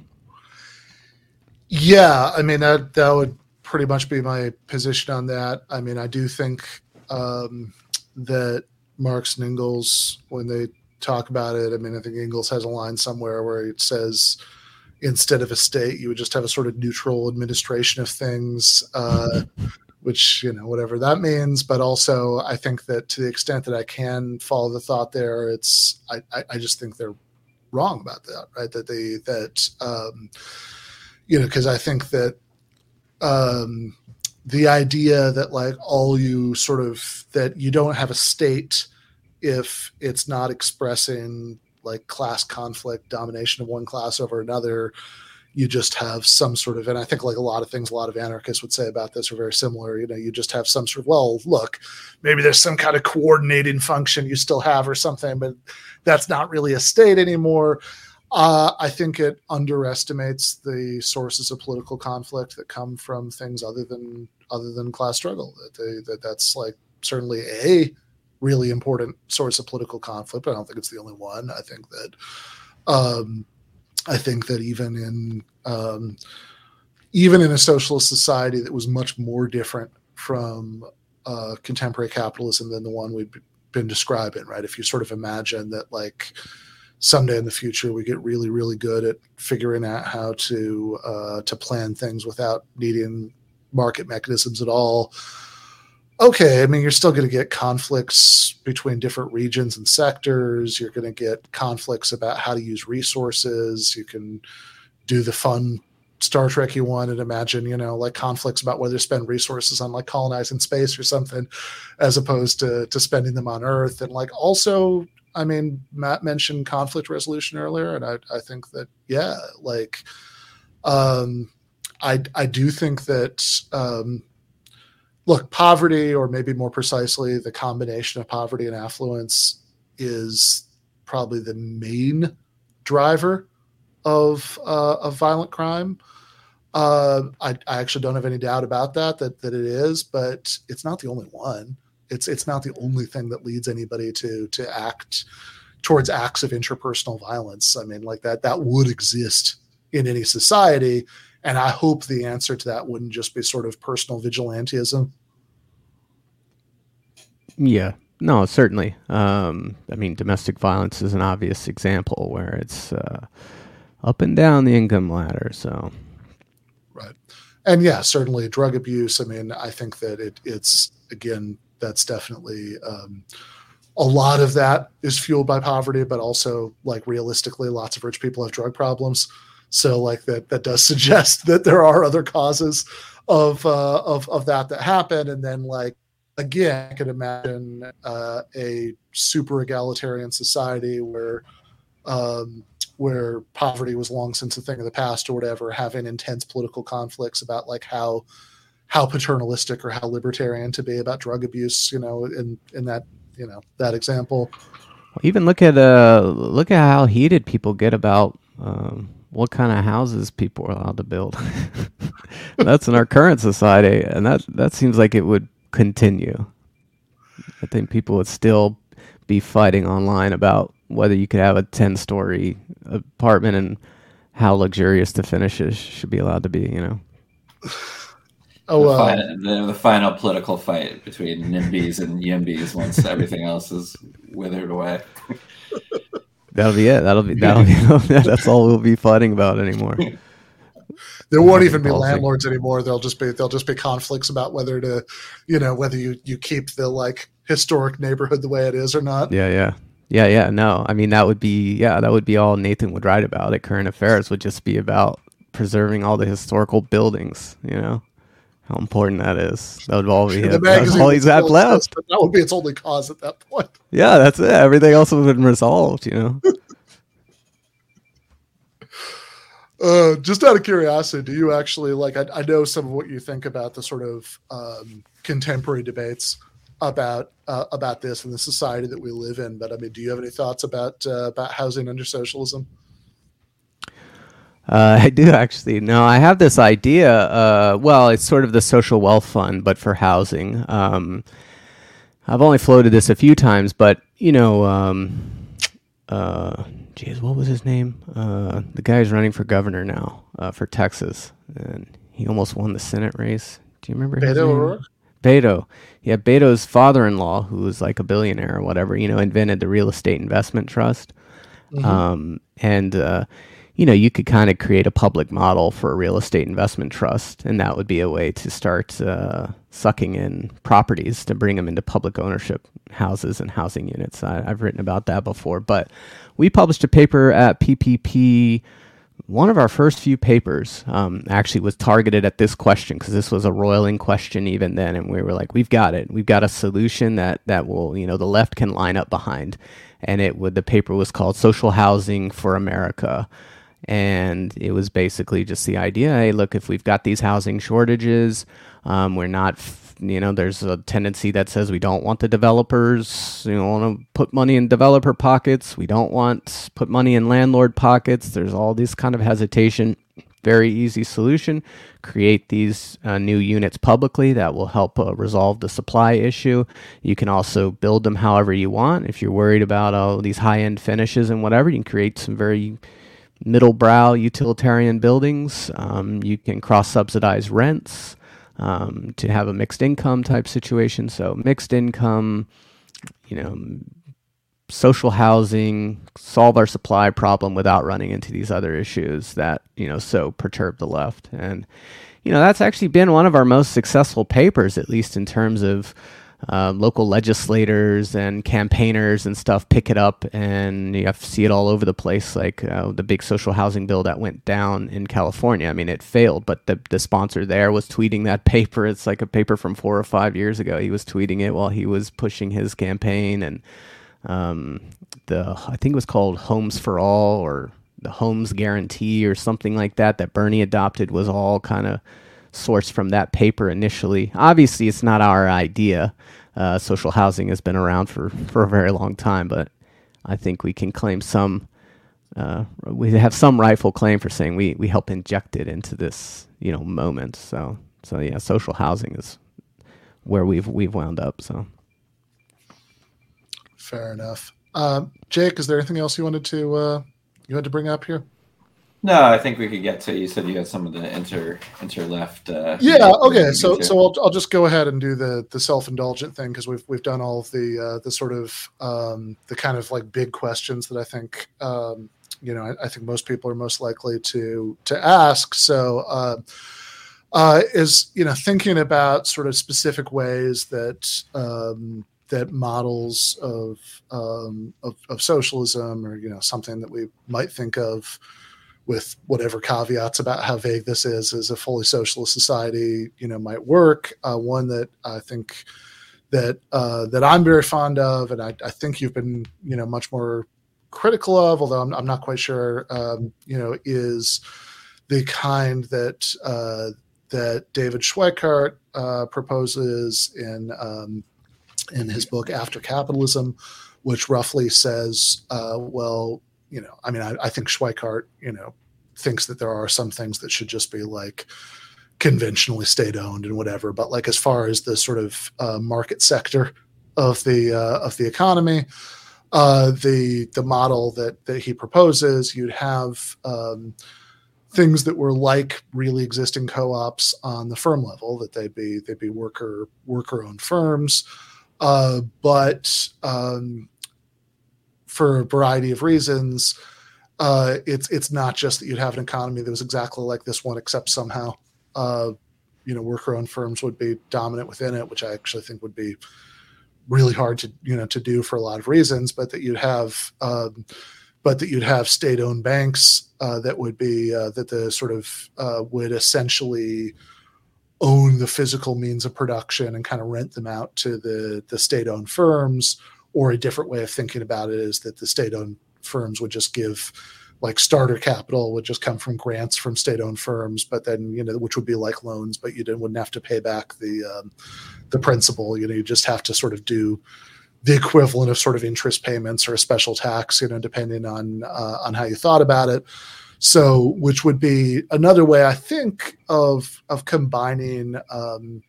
yeah, I mean that that would pretty much be my position on that. I mean, I do think um, that Marx and Engels, when they talk about it, I mean, I think Engels has a line somewhere where it says instead of a state, you would just have a sort of neutral administration of things, uh, which you know whatever that means. But also, I think that to the extent that I can follow the thought there, it's I, I, I just think they're wrong about that, right? That they that um, you know because I think that um, the idea that like all you sort of that you don't have a state if it's not expressing like class conflict, domination of one class over another, you just have some sort of, and I think like a lot of things a lot of anarchists would say about this are very similar. You know, you just have some sort of, well, look, maybe there's some kind of coordinating function you still have or something, but that's not really a state anymore. Uh, I think it underestimates the sources of political conflict that come from things other than other than class struggle. That they, that that's like certainly a really important source of political conflict, I don't think it's the only one. I think that um, I think that even in um, even in a socialist society that was much more different from uh, contemporary capitalism than the one we've been describing, right? If you sort of imagine that, like someday in the future, we get really, really good at figuring out how to uh, to plan things without needing market mechanisms at all. Okay, I mean, you're still going to get conflicts between different regions and sectors. You're going to get conflicts about how to use resources. You can do the fun Star Trek you want and imagine, you know, like conflicts about whether to spend resources on like colonizing space or something, as opposed to to spending them on Earth. And like also, I mean, Matt mentioned conflict resolution earlier, and I I think that yeah, like, um, I I do think that um, look, poverty, or maybe more precisely, the combination of poverty and affluence is probably the main driver of uh, of violent crime. Uh, I, I, actually don't have any doubt about that, that that it is, but it's not the only one. It's it's not the only thing that leads anybody to to act towards acts of interpersonal violence. I mean, like that that would exist in any society, and I hope the answer to that wouldn't just be sort of personal vigilantism. Yeah, no, certainly. Um, I mean, domestic violence is an obvious example where it's uh, up and down the income ladder. So, right, and yeah, certainly drug abuse. I mean, I think that it, it's again that's definitely um, a lot of that is fueled by poverty, but also like realistically, lots of rich people have drug problems. So like that that does suggest that there are other causes of uh, of of that that happen, and then like again, I could imagine uh, a super egalitarian society where um, where poverty was long since a thing of the past or whatever, having intense political conflicts about like how how paternalistic or how libertarian to be about drug abuse, you know, in in that you know that example. Even look at uh look at how heated people get about um, what kind of houses people are allowed to build. That's in our current society, and that that seems like it would continue. I think people would still be fighting online about whether you could have a 10 story apartment and how luxurious the finishes should be allowed to be, you know. Oh, the, uh, final, the, the, final political fight between NIMBYs and YIMBYs once everything else is withered away. That'll be it. That'll be that'll be that's all we'll be fighting about anymore. There won't even be landlords anymore. There'll just be there'll just be conflicts about whether to, you know, whether you you keep the like historic neighborhood the way it is or not. Yeah, yeah. Yeah, yeah, no. I mean, that would be yeah, that would be all Nathan would write about. It current affairs would just be about preserving all the historical buildings. You know how important that is. That would all be it. That's all he's had left. That would be its only cause at that point. Yeah, that's it. Everything else would have been resolved. You know. Uh, just out of curiosity, do you actually like? I, I, know some of what you think about the sort of um, contemporary debates about uh, about this and the society that we live in. But I mean, do you have any thoughts about uh, about housing under socialism? Uh, I do actually. No, I have this idea. Uh, well, it's sort of the social wealth fund, but for housing. Um, I've only floated this a few times, but you know, um, geez, what was his name? Uh, the guy who's running for governor now uh, for Texas, and he almost won the Senate race. Do you remember his Beto name? O'Rourke? Beto. Yeah, Beto's father-in-law, who was like a billionaire or whatever, you know, invented the real estate investment trust. Mm-hmm. Um, and uh, you know, you could kind of create a public model for a real estate investment trust, and that would be a way to start uh, sucking in properties to bring them into public ownership houses and housing units. I, have written about that before, but we published a paper at PPP one of our first few papers um, actually was targeted at this question because this was a roiling question even then, and we were like, "We've got it. We've got a solution that that will, you know, the left can line up behind." And it would the paper was called "Social Housing for America," and it was basically just the idea: Hey, look, if we've got these housing shortages, um, we're not you know, there's a tendency that says we don't want the developers, you know, want to put money in developer pockets. We don't want put money in landlord pockets. There's all this kind of hesitation. Very easy solution: create these uh, new units publicly that will help uh, resolve the supply issue. You can also build them however you want. If you're worried about all these high-end finishes and whatever, you can create some very middle brow utilitarian buildings. Um, you can cross subsidize rents um, to have a mixed income type situation. So mixed income, you know, social housing, solve our supply problem without running into these other issues that you know so perturb the left. And you know that's actually been one of our most successful papers, at least in terms of uh, local legislators and campaigners and stuff pick it up, and you have to see it all over the place. Like uh, the big social housing bill that went down in California. I mean, it failed, but the the sponsor there was tweeting that paper. It's like a paper from four or five years ago. He was tweeting it while he was pushing his campaign, and um, the I think it was called Homes for All or the Homes Guarantee or something like that that Bernie adopted was all kind of sourced from that paper initially. Obviously, it's not our idea. Uh, social housing has been around for, for a very long time, but I think we can claim some. Uh, we have some rightful claim for saying we, we help inject it into this you know moment. So so yeah, social housing is where we've we've wound up. So fair enough. Uh, Jake, is there anything else you wanted to uh, you had to bring up here? No, I think we could get to. You said you had some of the inter inter left. Uh, yeah. Okay. So so I'll, I'll just go ahead and do the the self indulgent thing because we've we've done all of the uh, the sort of um, the kind of like big questions that I think um, you know I, I, think most people are most likely to to ask. So. Uh, uh, is you know thinking about sort of specific ways that um, that models of, um, of, of socialism or you know something that we might think of with whatever caveats about how vague this is as a fully socialist society you know might work. Uh, one that i think that uh, that i'm very fond of and I, I, think you've been you know much more critical of although i'm, I'm not quite sure um, you know is the kind that uh, that david schweickart uh, proposes in um, in his book after capitalism which roughly says uh, well you know, I mean, I, I think Schweickart, you know, thinks that there are some things that should just be like conventionally state owned and whatever. But like as far as the sort of uh, market sector of the uh, of the economy, uh, the the model that that he proposes, you'd have um, things that were like really existing co-ops on the firm level, that they'd be they'd be worker worker owned firms, uh, but um, for a variety of reasons. Uh, it's it's not just that you'd have an economy that was exactly like this one, except somehow, uh, you know, worker-owned firms would be dominant within it, which I actually think would be really hard to you know to do for a lot of reasons. But that you'd have, um, but that you'd have state-owned banks uh, that would be uh, that the sort of uh, would essentially own the physical means of production and kind of rent them out to the the state-owned firms or a different way of thinking about it is that the state-owned firms would just give like starter capital would just come from grants from state-owned firms, but then you know which would be like loans, but you didn't wouldn't have to pay back the um, the principal. You know, you just have to sort of do the equivalent of sort of interest payments or a special tax, you know, depending on uh, on how you thought about it. So, which would be another way, I think, of of combining, um,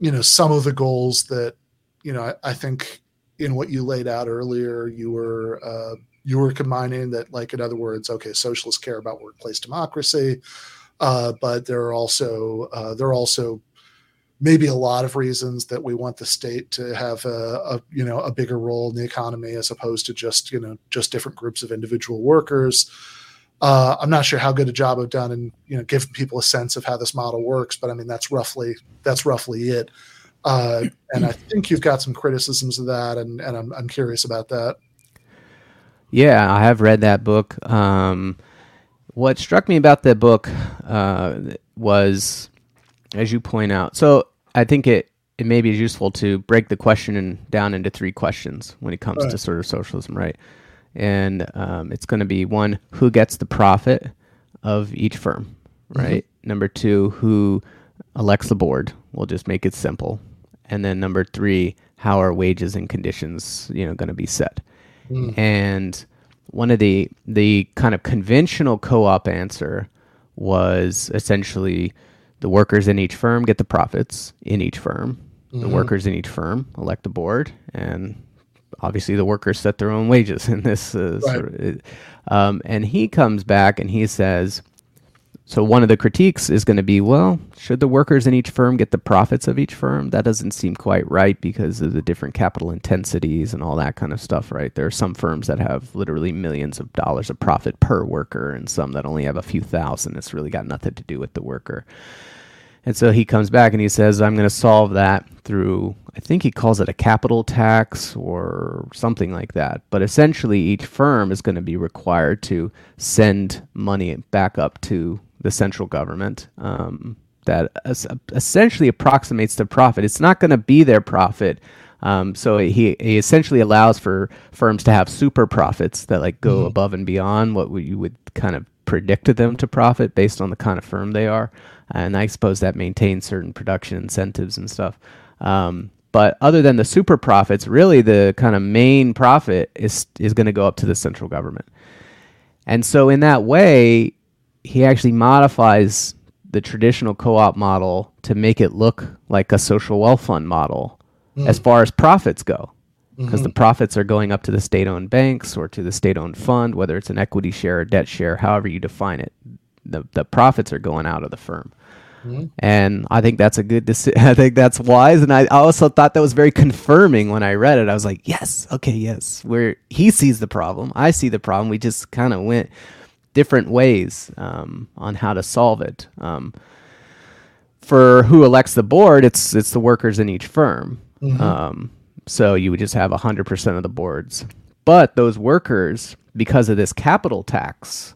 you know, some of the goals that you know I, I think in what you laid out earlier, you were uh, you were combining that, like in other words, okay, socialists care about workplace democracy, uh, but there are also uh, there are also maybe a lot of reasons that we want the state to have a, a, you know a bigger role in the economy as opposed to just you know just different groups of individual workers. Uh, I'm not sure how good a job I've done in you know giving people a sense of how this model works, but I mean that's roughly that's roughly it. Uh, and I think you've got some criticisms of that, and, and I'm, I'm curious about that. Yeah, I have read that book. Um, what struck me about the book uh, was, as you point out, so I think it it maybe is useful to break the question in, down into three questions when it comes Right. to sort of socialism, right? And um, it's going to be one, who gets the profit of each firm, right? Number two, who elects the board? We'll just make it simple. And then number three, how are wages and conditions, you know, going to be set? And one of the the kind of conventional co-op answer was essentially the workers in each firm get the profits in each firm. The workers in each firm elect the board, and obviously the workers set their own wages in this. Uh, Right. sort of, um, and he comes back and he says, so one of the critiques is going to be, well, should the workers in each firm get the profits of each firm? That doesn't seem quite right because of the different capital intensities and all that kind of stuff, right? There are some firms that have literally millions of dollars of profit per worker and some that only have a few thousand. It's really got nothing to do with the worker. And so he comes back and he says, I'm going to solve that through, I think he calls it a capital tax or something like that. But essentially, each firm is going to be required to send money back up to the central government um, that es- essentially approximates the profit. It's not going to be their profit. Um, so he, he essentially allows for firms to have super profits that like go above and beyond what you would kind of predict them to profit based on the kind of firm they are. And I suppose that maintains certain production incentives and stuff. Um, but other than the super profits, really the kind of main profit is is going to go up to the central government. And so in that way, he actually modifies the traditional co-op model to make it look like a social wealth fund model hmm. as far as profits go. Hmm. Because the profits are going up to the state-owned banks or to the state-owned fund whether it's an equity share or debt share however you define it. The, the profits are going out of the firm. Hmm. And i think that's a good deci- i think that's wise and i also thought that was very confirming when i read it. I was like yes okay yes where he sees the problem i see the problem we just kind of went different ways um, on how to solve it um, for who elects the board, it's it's the workers in each firm. Um, so you would just have hundred percent of the boards, but those workers, because of this capital tax,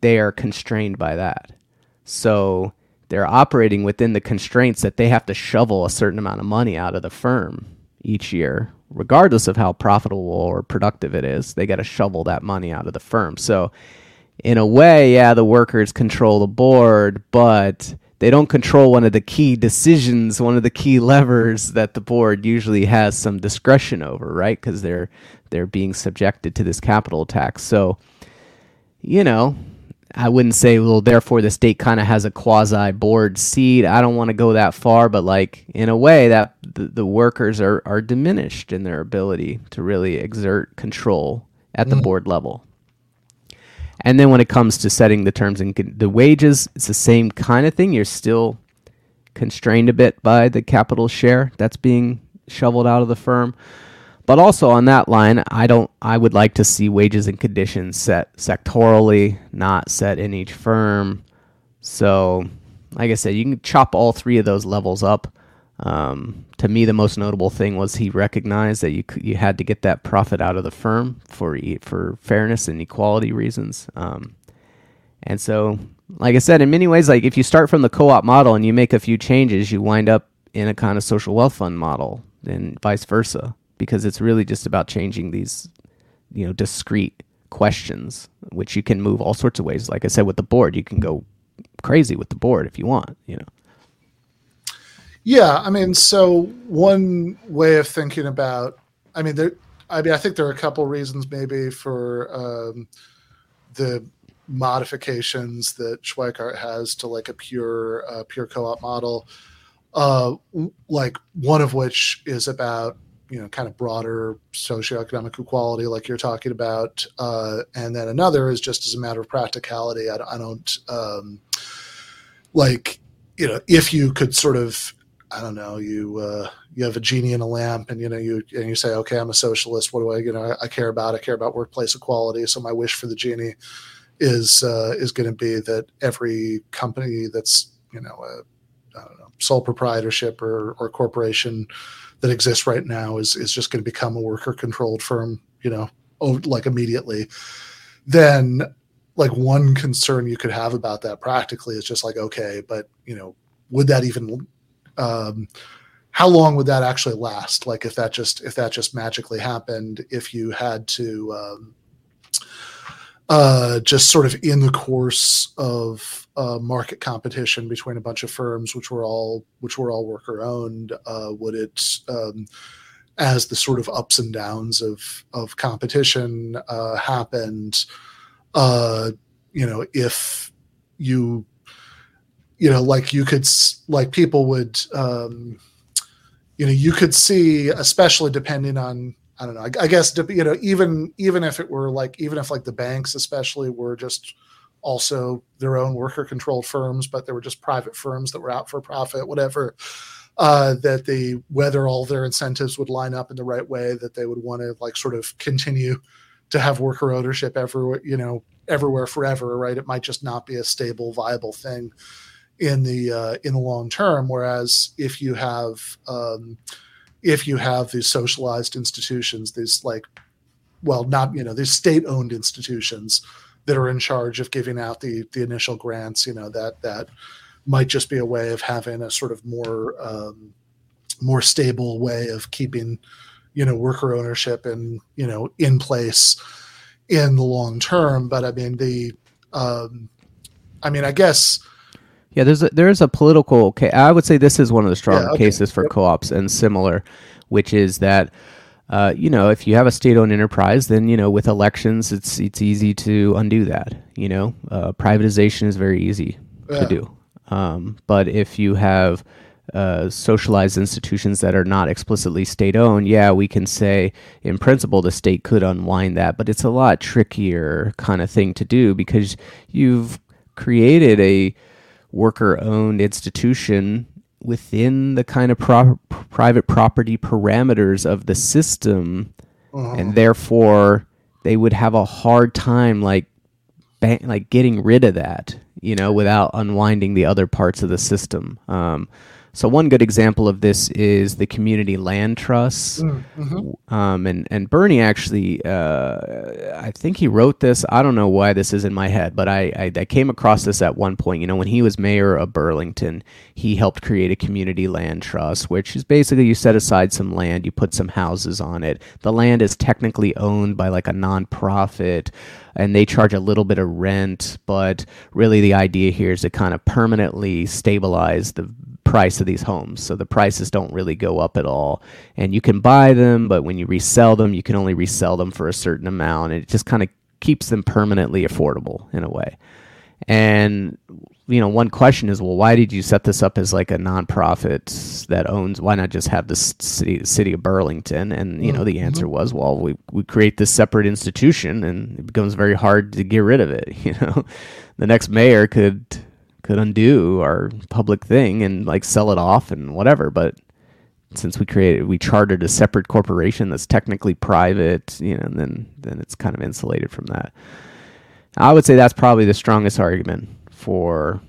they are constrained by that. So they're operating within the constraints that they have to shovel a certain amount of money out of the firm each year, regardless of how profitable or productive it is. They got to shovel that money out of the firm. So in a way, yeah, the workers control the board, but they don't control one of the key decisions, one of the key levers that the board usually has some discretion over, right? Because they're they're being subjected to this capital tax. So, you know, I wouldn't say, well, therefore the state kind of has a quasi board seat. I don't want to go that far, but like in a way that the, the workers are, are diminished in their ability to really exert control at the mm. board level. And then when it comes to setting the terms and con- the wages, it's the same kind of thing. You're still constrained a bit by the capital share that's being shoveled out of the firm. But also on that line, I don't I would like to see wages and conditions set sectorally, not set in each firm. So, like I said, you can chop all three of those levels up. Um, to me, the most notable thing was he recognized that you you had to get that profit out of the firm for for fairness and equality reasons. Um, and so, like I said, in many ways, like if you start from the co-op model and you make a few changes, you wind up in a kind of social wealth fund model, and vice versa, because it's really just about changing these, you know, discrete questions, which you can move all sorts of ways. Like I said, with the board, you can go crazy with the board if you want, you know. Yeah, I mean, so one way of thinking about, I mean, there, I mean, I think there are a couple reasons maybe for um, the modifications that Schweickart has to like a pure, uh, pure co-op model. Uh, like one of which is about you know kind of broader socioeconomic equality, like you're talking about, uh, and then another is just as a matter of practicality. I, I don't um, like you know if you could sort of I don't know, you uh, you have a genie in a lamp, and you know you and you say, okay, I'm a socialist. What do I, you know, I, I care about? I care about workplace equality. So my wish for the genie is uh, is going to be that every company that's you know know, sole proprietorship or or corporation that exists right now is is just going to become a worker controlled firm. You know, like immediately. Then like one concern you could have about that practically is just like okay but you know would that even um, how long would that actually last like if that just if that just magically happened if you had to um, uh, just sort of in the course of uh, market competition between a bunch of firms which were all which were all worker owned uh, would it um, as the sort of ups and downs of of competition uh, happened uh, you know, if you, you know, like you could, like people would, um, you know, you could see, especially depending on, I don't know, I, I guess, you know, even, even if it were like, even if like the banks, especially were just also their own worker controlled firms, but they were just private firms that were out for profit, whatever, uh, that the, whether all their incentives would line up in the right way, that they would want to like sort of continue to have worker ownership everywhere, you know, everywhere forever, right? It might just not be a stable, viable thing in the uh, in the long term. Whereas if you have um, if you have these socialized institutions, these like, well, not you know, these state-owned institutions that are in charge of giving out the the initial grants, you know, that that might just be a way of having a sort of more um, more stable way of keeping you know worker ownership and you know in place in the long term. But I mean, the, um, I mean, I guess. Yeah, there's a, there's a political. Ca- I would say this is one of the strong yeah, okay. cases for yep. co-ops and similar, which is that. Uh, you know, if you have a state-owned enterprise, then you know with elections, it's it's easy to undo that. You know, uh, privatization is very easy yeah. to do. Um, but if you have uh, socialized institutions that are not explicitly state owned, yeah, we can say in principle the state could unwind that, but it's a lot trickier kind of thing to do because you've created a worker owned institution within the kind of pro- private property parameters of the system, uh-huh. and therefore they would have a hard time like like getting rid of that, you know, without unwinding the other parts of the system. Um, so one good example of this is the community land trusts, mm, mm-hmm. um, and and Bernie actually, uh, I think he wrote this. I don't know why this is in my head, but I, I, I came across this at one point. You know, when he was mayor of Burlington, he helped create a community land trust, which is basically you set aside some land, you put some houses on it. The land is technically owned by like a nonprofit and they charge a little bit of rent, but really the idea here is to kind of permanently stabilize the price of these homes. So the prices don't really go up at all. And you can buy them, but when you resell them, you can only resell them for a certain amount. And it just kind of keeps them permanently affordable in a way. And you know, one question is, well, why did you set this up as like a nonprofit that owns? Why not just have the city, city of Burlington? And you know, the mm-hmm. answer was, well, we we create this separate institution, and it becomes very hard to get rid of it. You know, the next mayor could could undo our public thing and like sell it off and whatever. But since we created, we chartered a separate corporation that's technically private, you know, then then it's kind of insulated from that. I would say that's probably the strongest argument for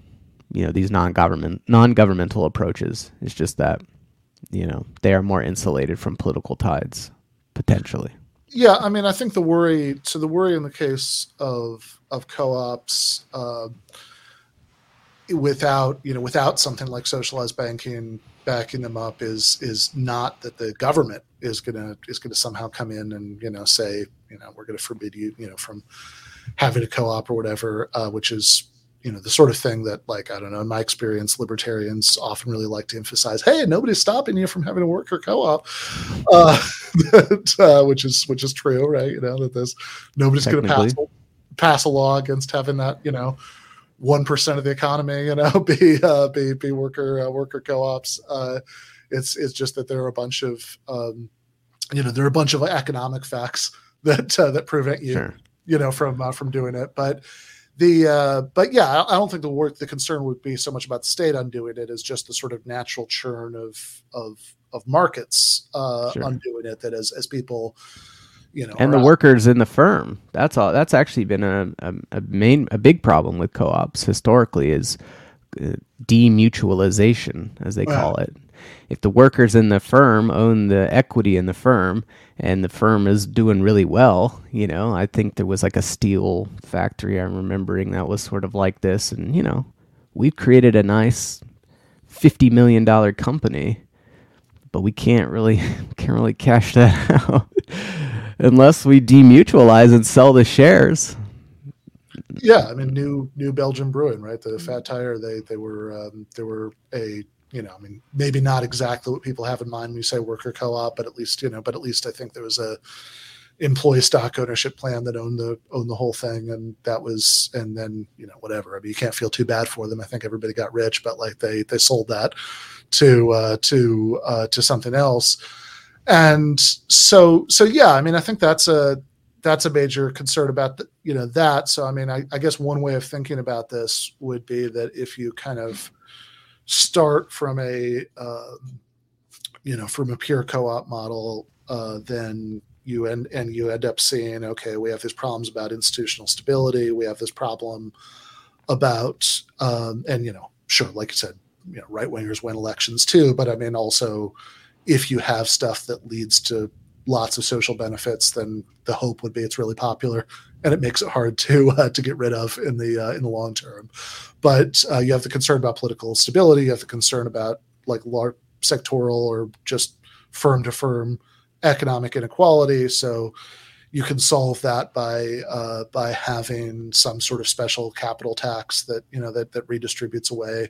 you know these non-government non-governmental approaches. It's just that you know they are more insulated from political tides potentially. Yeah, I mean, I think the worry. So the worry in the case of of co-ops. Uh, without you know without something like socialized banking backing them up is is not that the government is gonna is gonna somehow come in and you know say you know we're gonna forbid you you know from having a co-op or whatever uh, which is you know the sort of thing that like i don't know in my experience libertarians often really like to emphasize hey nobody's stopping you from having a worker co-op uh, that, uh, which is which is true right? You know that this nobody's going to pass pass a law against having that you know one percent of the economy, you know, be uh, be be worker uh, worker co-ops. Uh, it's it's just that there are a bunch of um, you know there are a bunch of economic facts that uh, that prevent you sure. you know from uh, from doing it. But the uh, but yeah, I don't think the work the concern would be so much about the state undoing it as just the sort of natural churn of of of markets uh, sure. undoing it. That as as people you know, and the workers in the firm. That's all. That's actually been a, a, a, main a big problem with co-ops historically is uh, demutualization, as they call it. If the workers in the firm own the equity in the firm, and the firm is doing really well, you know, I think there was like a steel factory I'm remembering that was sort of like this, and you know, we've created a nice fifty million dollar company, but we can't really can't really cash that out unless we demutualize and sell the shares. Yeah, I mean, new new Belgium Brewing, right? The Fat Tire, they they were um, they were a you know, I mean, maybe not exactly what people have in mind when you say worker co-op, but at least you know, but at least I think there was a employee stock ownership plan that owned the owned the whole thing, and that was, and then you know, whatever. I mean, you can't feel too bad for them. I think everybody got rich, but like they they sold that to uh, to uh, to something else, and so so yeah. I mean, I think that's a that's a major concern about the, you know that. So I mean, I, I guess one way of thinking about this would be that if you kind of start from a uh, you know from a pure co-op model, uh, then you end and you end up seeing okay, we have these problems about institutional stability. We have this problem about um, and you know sure, like I said, you know right wingers win elections too, but I mean also if you have stuff that leads to lots of social benefits, then the hope would be it's really popular, and it makes it hard to uh, to get rid of in the uh, in the long term. But uh, you have the concern about political stability. You have the concern about like large sectoral or just firm to firm economic inequality. So you can solve that by uh, by having some sort of special capital tax that you know that that redistributes away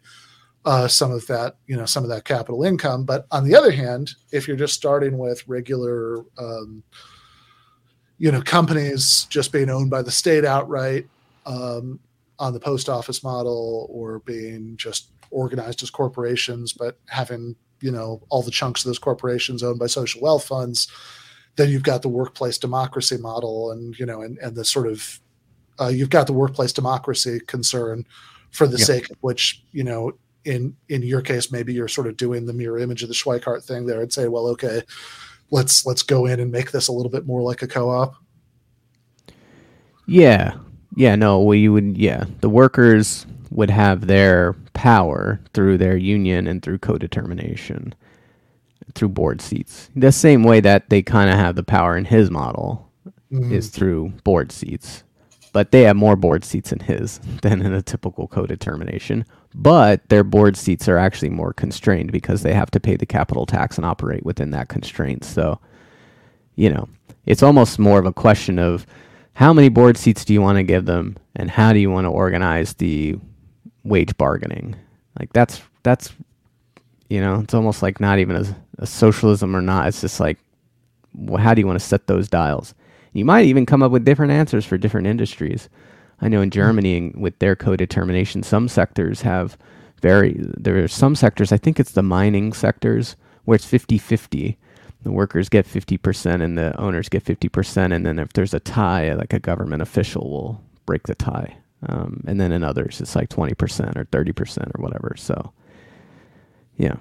uh, some of that, you know, some of that capital income. But on the other hand, if you're just starting with regular, um, you know, companies just being owned by the state outright um, on the post office model, or being just organized as corporations, but having you know all the chunks of those corporations owned by social wealth funds, then you've got the workplace democracy model, and you know, and and the sort of uh, you've got the workplace democracy concern for the Yeah. sake of which you know in in your case maybe you're sort of doing the mirror image of the Schweickart thing there and say well okay let's let's go in and make this a little bit more like a co-op Yeah. Yeah, no, well, you would, yeah. The workers would have their power through their union and through co determination, through board seats. The same way that they kind of have the power in his model Mhm. is through board seats. But they have more board seats in his than in a typical co determination. But their board seats are actually more constrained because they have to pay the capital tax and operate within that constraint. So, you know, it's almost more of a question of how many board seats do you want to give them and how do you want to organize the wage bargaining? Like that's that's you know it's almost like not even a, a socialism or not. It's just like wh- how do you want to set those dials? You might even come up with different answers for different industries i know in germany with their co-determination some sectors have very there are some sectors i think it's the mining sectors where it's 50-50 the workers get 50% and the owners get 50% and then if there's a tie like a government official will break the tie. Um, and then in others it's like 20% or 30% or whatever. So yeah.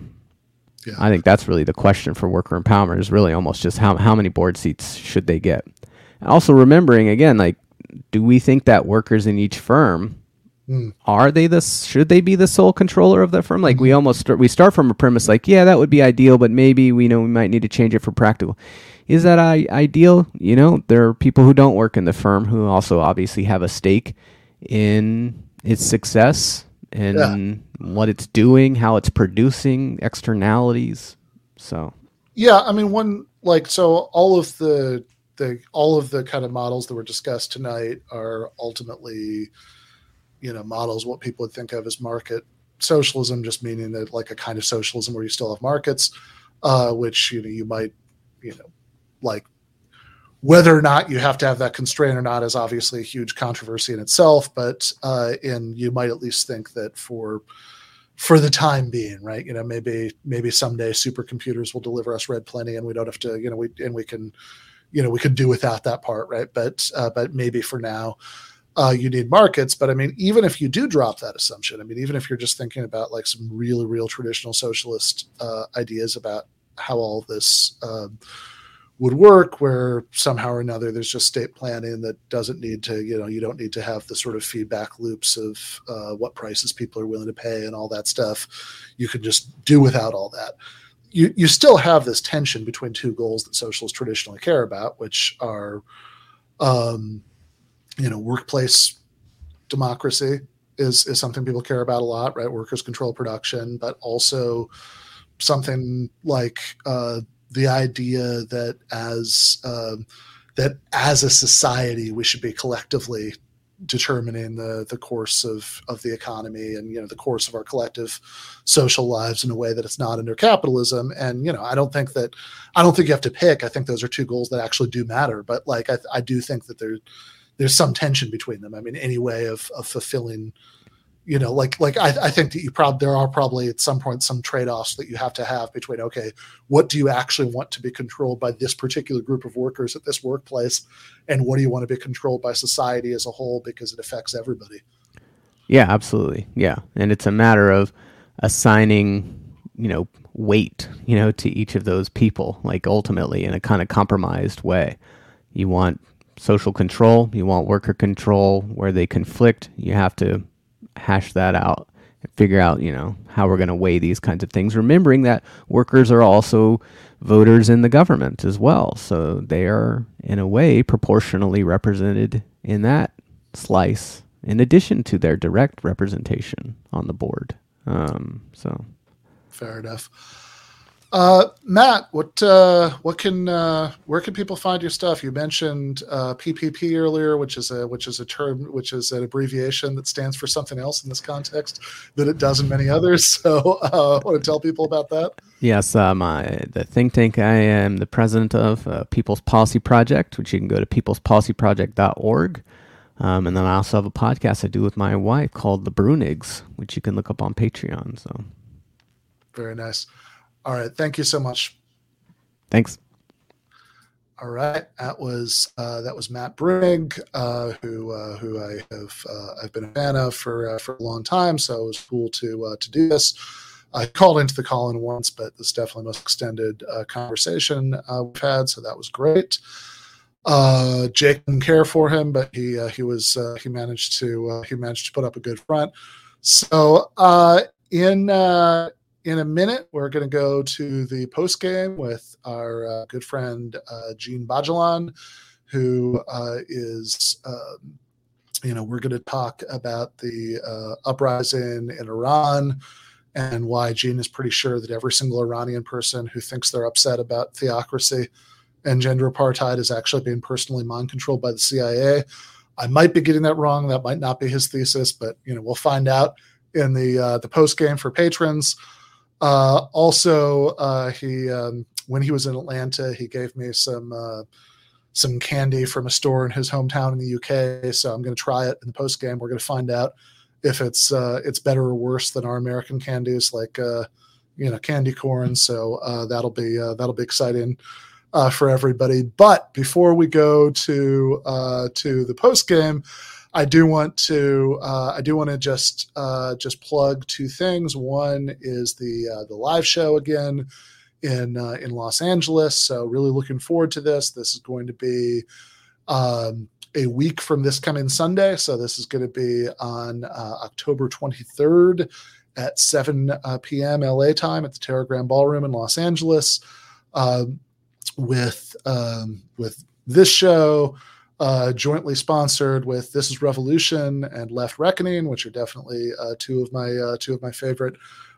Yeah. i think that's really the question for worker empowerment is really almost just how, how many board seats should they get? Also remembering again like do we think that workers in each firm Mm. are they the should they be the sole controller of the firm? Like we almost start we start from a premise like yeah that would be ideal but maybe we know we might need to change it for practical. Is that I- ideal? You know there are people who don't work in the firm who also obviously have a stake in its success and what it's doing how it's producing externalities. So Yeah, I mean, one like so all of the the all of the kind of models that were discussed tonight are ultimately, you know, models what people would think of as market socialism, just meaning that like a kind of socialism where you still have markets, uh, which you know you might, you know, like whether or not you have to have that constraint or not is obviously a huge controversy in itself. But uh, and you might at least think that for for the time being, right? You know, maybe maybe someday supercomputers will deliver us red plenty, and we don't have to, you know, we and we can, you know, we could do without that part, right? But uh, but maybe for now, uh, you need markets. But I mean, even if you do drop that assumption, I mean, even if you're just thinking about like some really real traditional socialist uh, ideas about how all this um, would work where somehow or another there's just state planning that doesn't need to you know you don't need to have the sort of feedback loops of uh, what prices people are willing to pay and all that stuff you can just do without all that you you still have this tension between two goals that socialists traditionally care about which are um, you know workplace democracy is is something people care about a lot right? Workers control production but also something like uh, the idea that as um, that as a society we should be collectively determining the the course of of the economy and you know the course of our collective social lives in a way that it's not under capitalism. And you know i don't think that i don't think you have to pick. I think those are two goals that actually do matter. But like i, I do think that there there's some tension between them. I mean any way of of fulfilling you know like like I, I think that you probably there are probably at some point some trade-offs that you have to have between okay what do you actually want to be controlled by this particular group of workers at this workplace? And what do you want to be controlled by society as a whole because it affects everybody? Yeah absolutely. Yeah. And it's a matter of assigning you know weight you know to each of those people like ultimately in a kind of compromised way. You want social control you want worker control where they conflict you have to hash that out and figure out, you know, how we're going to weigh these kinds of things. Remembering that workers are also voters in the government as well. So they are, in a way, proportionally represented in that slice, in addition to their direct representation on the board. Um, so fair enough. Uh, Matt, what uh, what can uh, where can people find your stuff? You mentioned PPP uh, earlier, which is a which is a term which is an abbreviation that stands for something else in this context that it does in many others. So, uh, I want to tell people about that. Yes, um, I, the think tank I am the president of uh, People's Policy Project, which you can go to peoplespolicyproject.org. Um, and then I also have a podcast I do with my wife called The Bruenigs, which you can look up on Patreon. So, very nice. All right. Thank you so much. Thanks. All right, that was uh, that was Matt Bruenig, uh, who uh, who I have uh, I've been a fan of for uh, for a long time. So it was cool to uh, to do this. I called into the call in once, but this definitely most extended conversation we've had. So that was great. Jake didn't care for him, but he he was he managed to he managed to put up a good front. So in in a minute, we're going to go to the post game with our uh, good friend uh, Djene Bajalan, who uh, is, um, you know, we're going to talk about the uh, uprising in Iran and why Djene is pretty sure that every single Iranian person who thinks they're upset about theocracy and gender apartheid is actually being personally mind controlled by the CIA. I might be getting that wrong. That might not be his thesis, but you know, we'll find out in the uh, the post game for patrons. Uh, also, uh, he um, when he was in Atlanta, he gave me some uh, some candy from a store in his hometown in the UK. So I'm going to try it in the post game. We're going to find out if it's uh, it's better or worse than our American candies, like uh, you know candy corn. So uh, that'll be that'll be exciting. for everybody, but before we go to to the post game, I do want to uh, I do want to just uh, just plug two things. One is the uh, the live show again in uh, in Los Angeles. So really looking forward to this. This is going to be um, a week from this coming Sunday. So this is going to be on uh, October 23rd at 7 uh, p.m. LA time at the Teragram Ballroom in Los Angeles. Um, with um, with this show uh, jointly sponsored with This Is Revolution and Left Reckoning, which are definitely uh, two of my uh, two of my favorite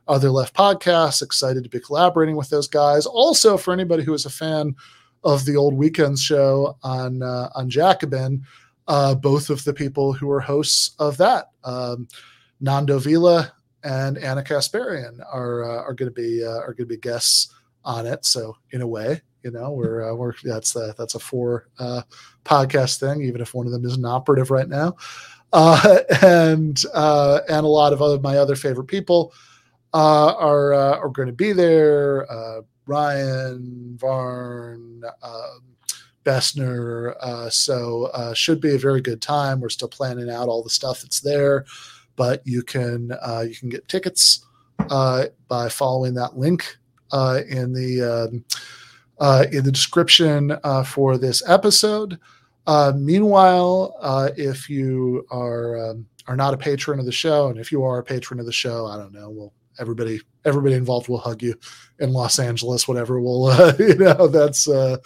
other left podcasts. Excited to be collaborating with those guys. Also, for anybody who is a fan of the old weekends show on uh, on Jacobin, uh, both of the people who are hosts of that, um, Nando Vila and Ana Kasparian, are uh, are going to be are going to be guests on it. So in a way, you know, we're uh, we're that's a, that's a four uh, podcast thing, even if one of them isn't operative right now. Uh, and uh, and a lot of other my other favorite people uh, are uh, are going to be there. Uh, Ryan Varn. Um, Bessner, uh, so uh, should be a very good time. We're still planning out all the stuff that's there, but you can uh, you can get tickets uh, by following that link uh, in the um, uh, in the description uh, for this episode. Uh, meanwhile, uh, if you are um, are not a patron of the show, and if you are a patron of the show, I don't know, well, everybody everybody involved will hug you in Los Angeles, whatever. We'll uh, you know that's uh,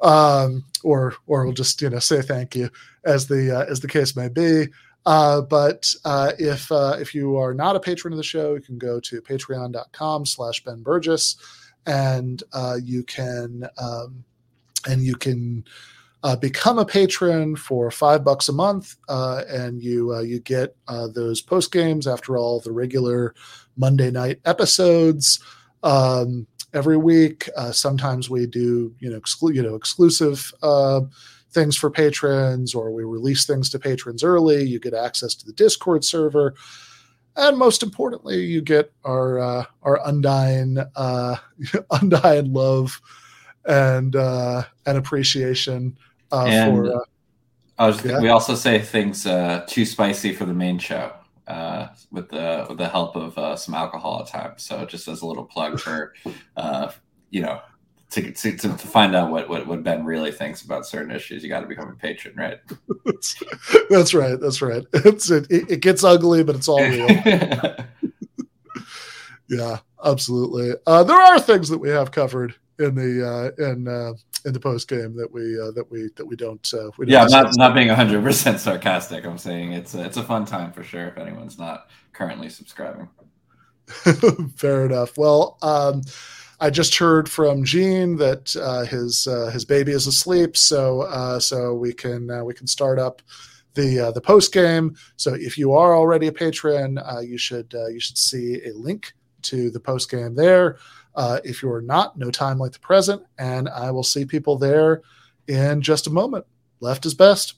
um, or or we'll just you know say thank you as the as the case may be. Uh, but uh, if uh, if you are not a patron of the show, you can go to patreon.com slash Ben Burgis and uh, you can um, and you can uh, become a patron for five bucks a month, uh, and you uh, you get uh, those post games after all the regular Monday night episodes um, every week. Uh, sometimes we do you know exclu- you know exclusive uh, things for patrons, or we release things to patrons early. You get access to the Discord server. And most importantly, you get our uh, our undying uh, undying love and uh, and appreciation uh, And- for uh, I was, Yeah. We also say things uh, too spicy for the main show uh, with the with the help of uh, some alcohol at times. So just as a little plug for uh, you know to, to, to find out what, what, what Ben really thinks about certain issues, you got to become a patron, right? that's right. That's right. It's it, it, gets ugly, but it's all real. yeah, absolutely. Uh, there are things that we have covered in the uh, in uh, in the post game that we uh, that we that we don't. Uh, we don't yeah, I'm not not being 100 percent sarcastic. I'm saying it's a, it's a fun time for sure if anyone's not currently subscribing. Fair enough. Well, um, I just heard from Djene that uh, his uh, his baby is asleep, so uh, so we can uh, we can start up the uh, the post game. So if you are already a patron, you should you should see a link to the post game there. If you are not, no time like the present, and I will see people there in just a moment. Left is best.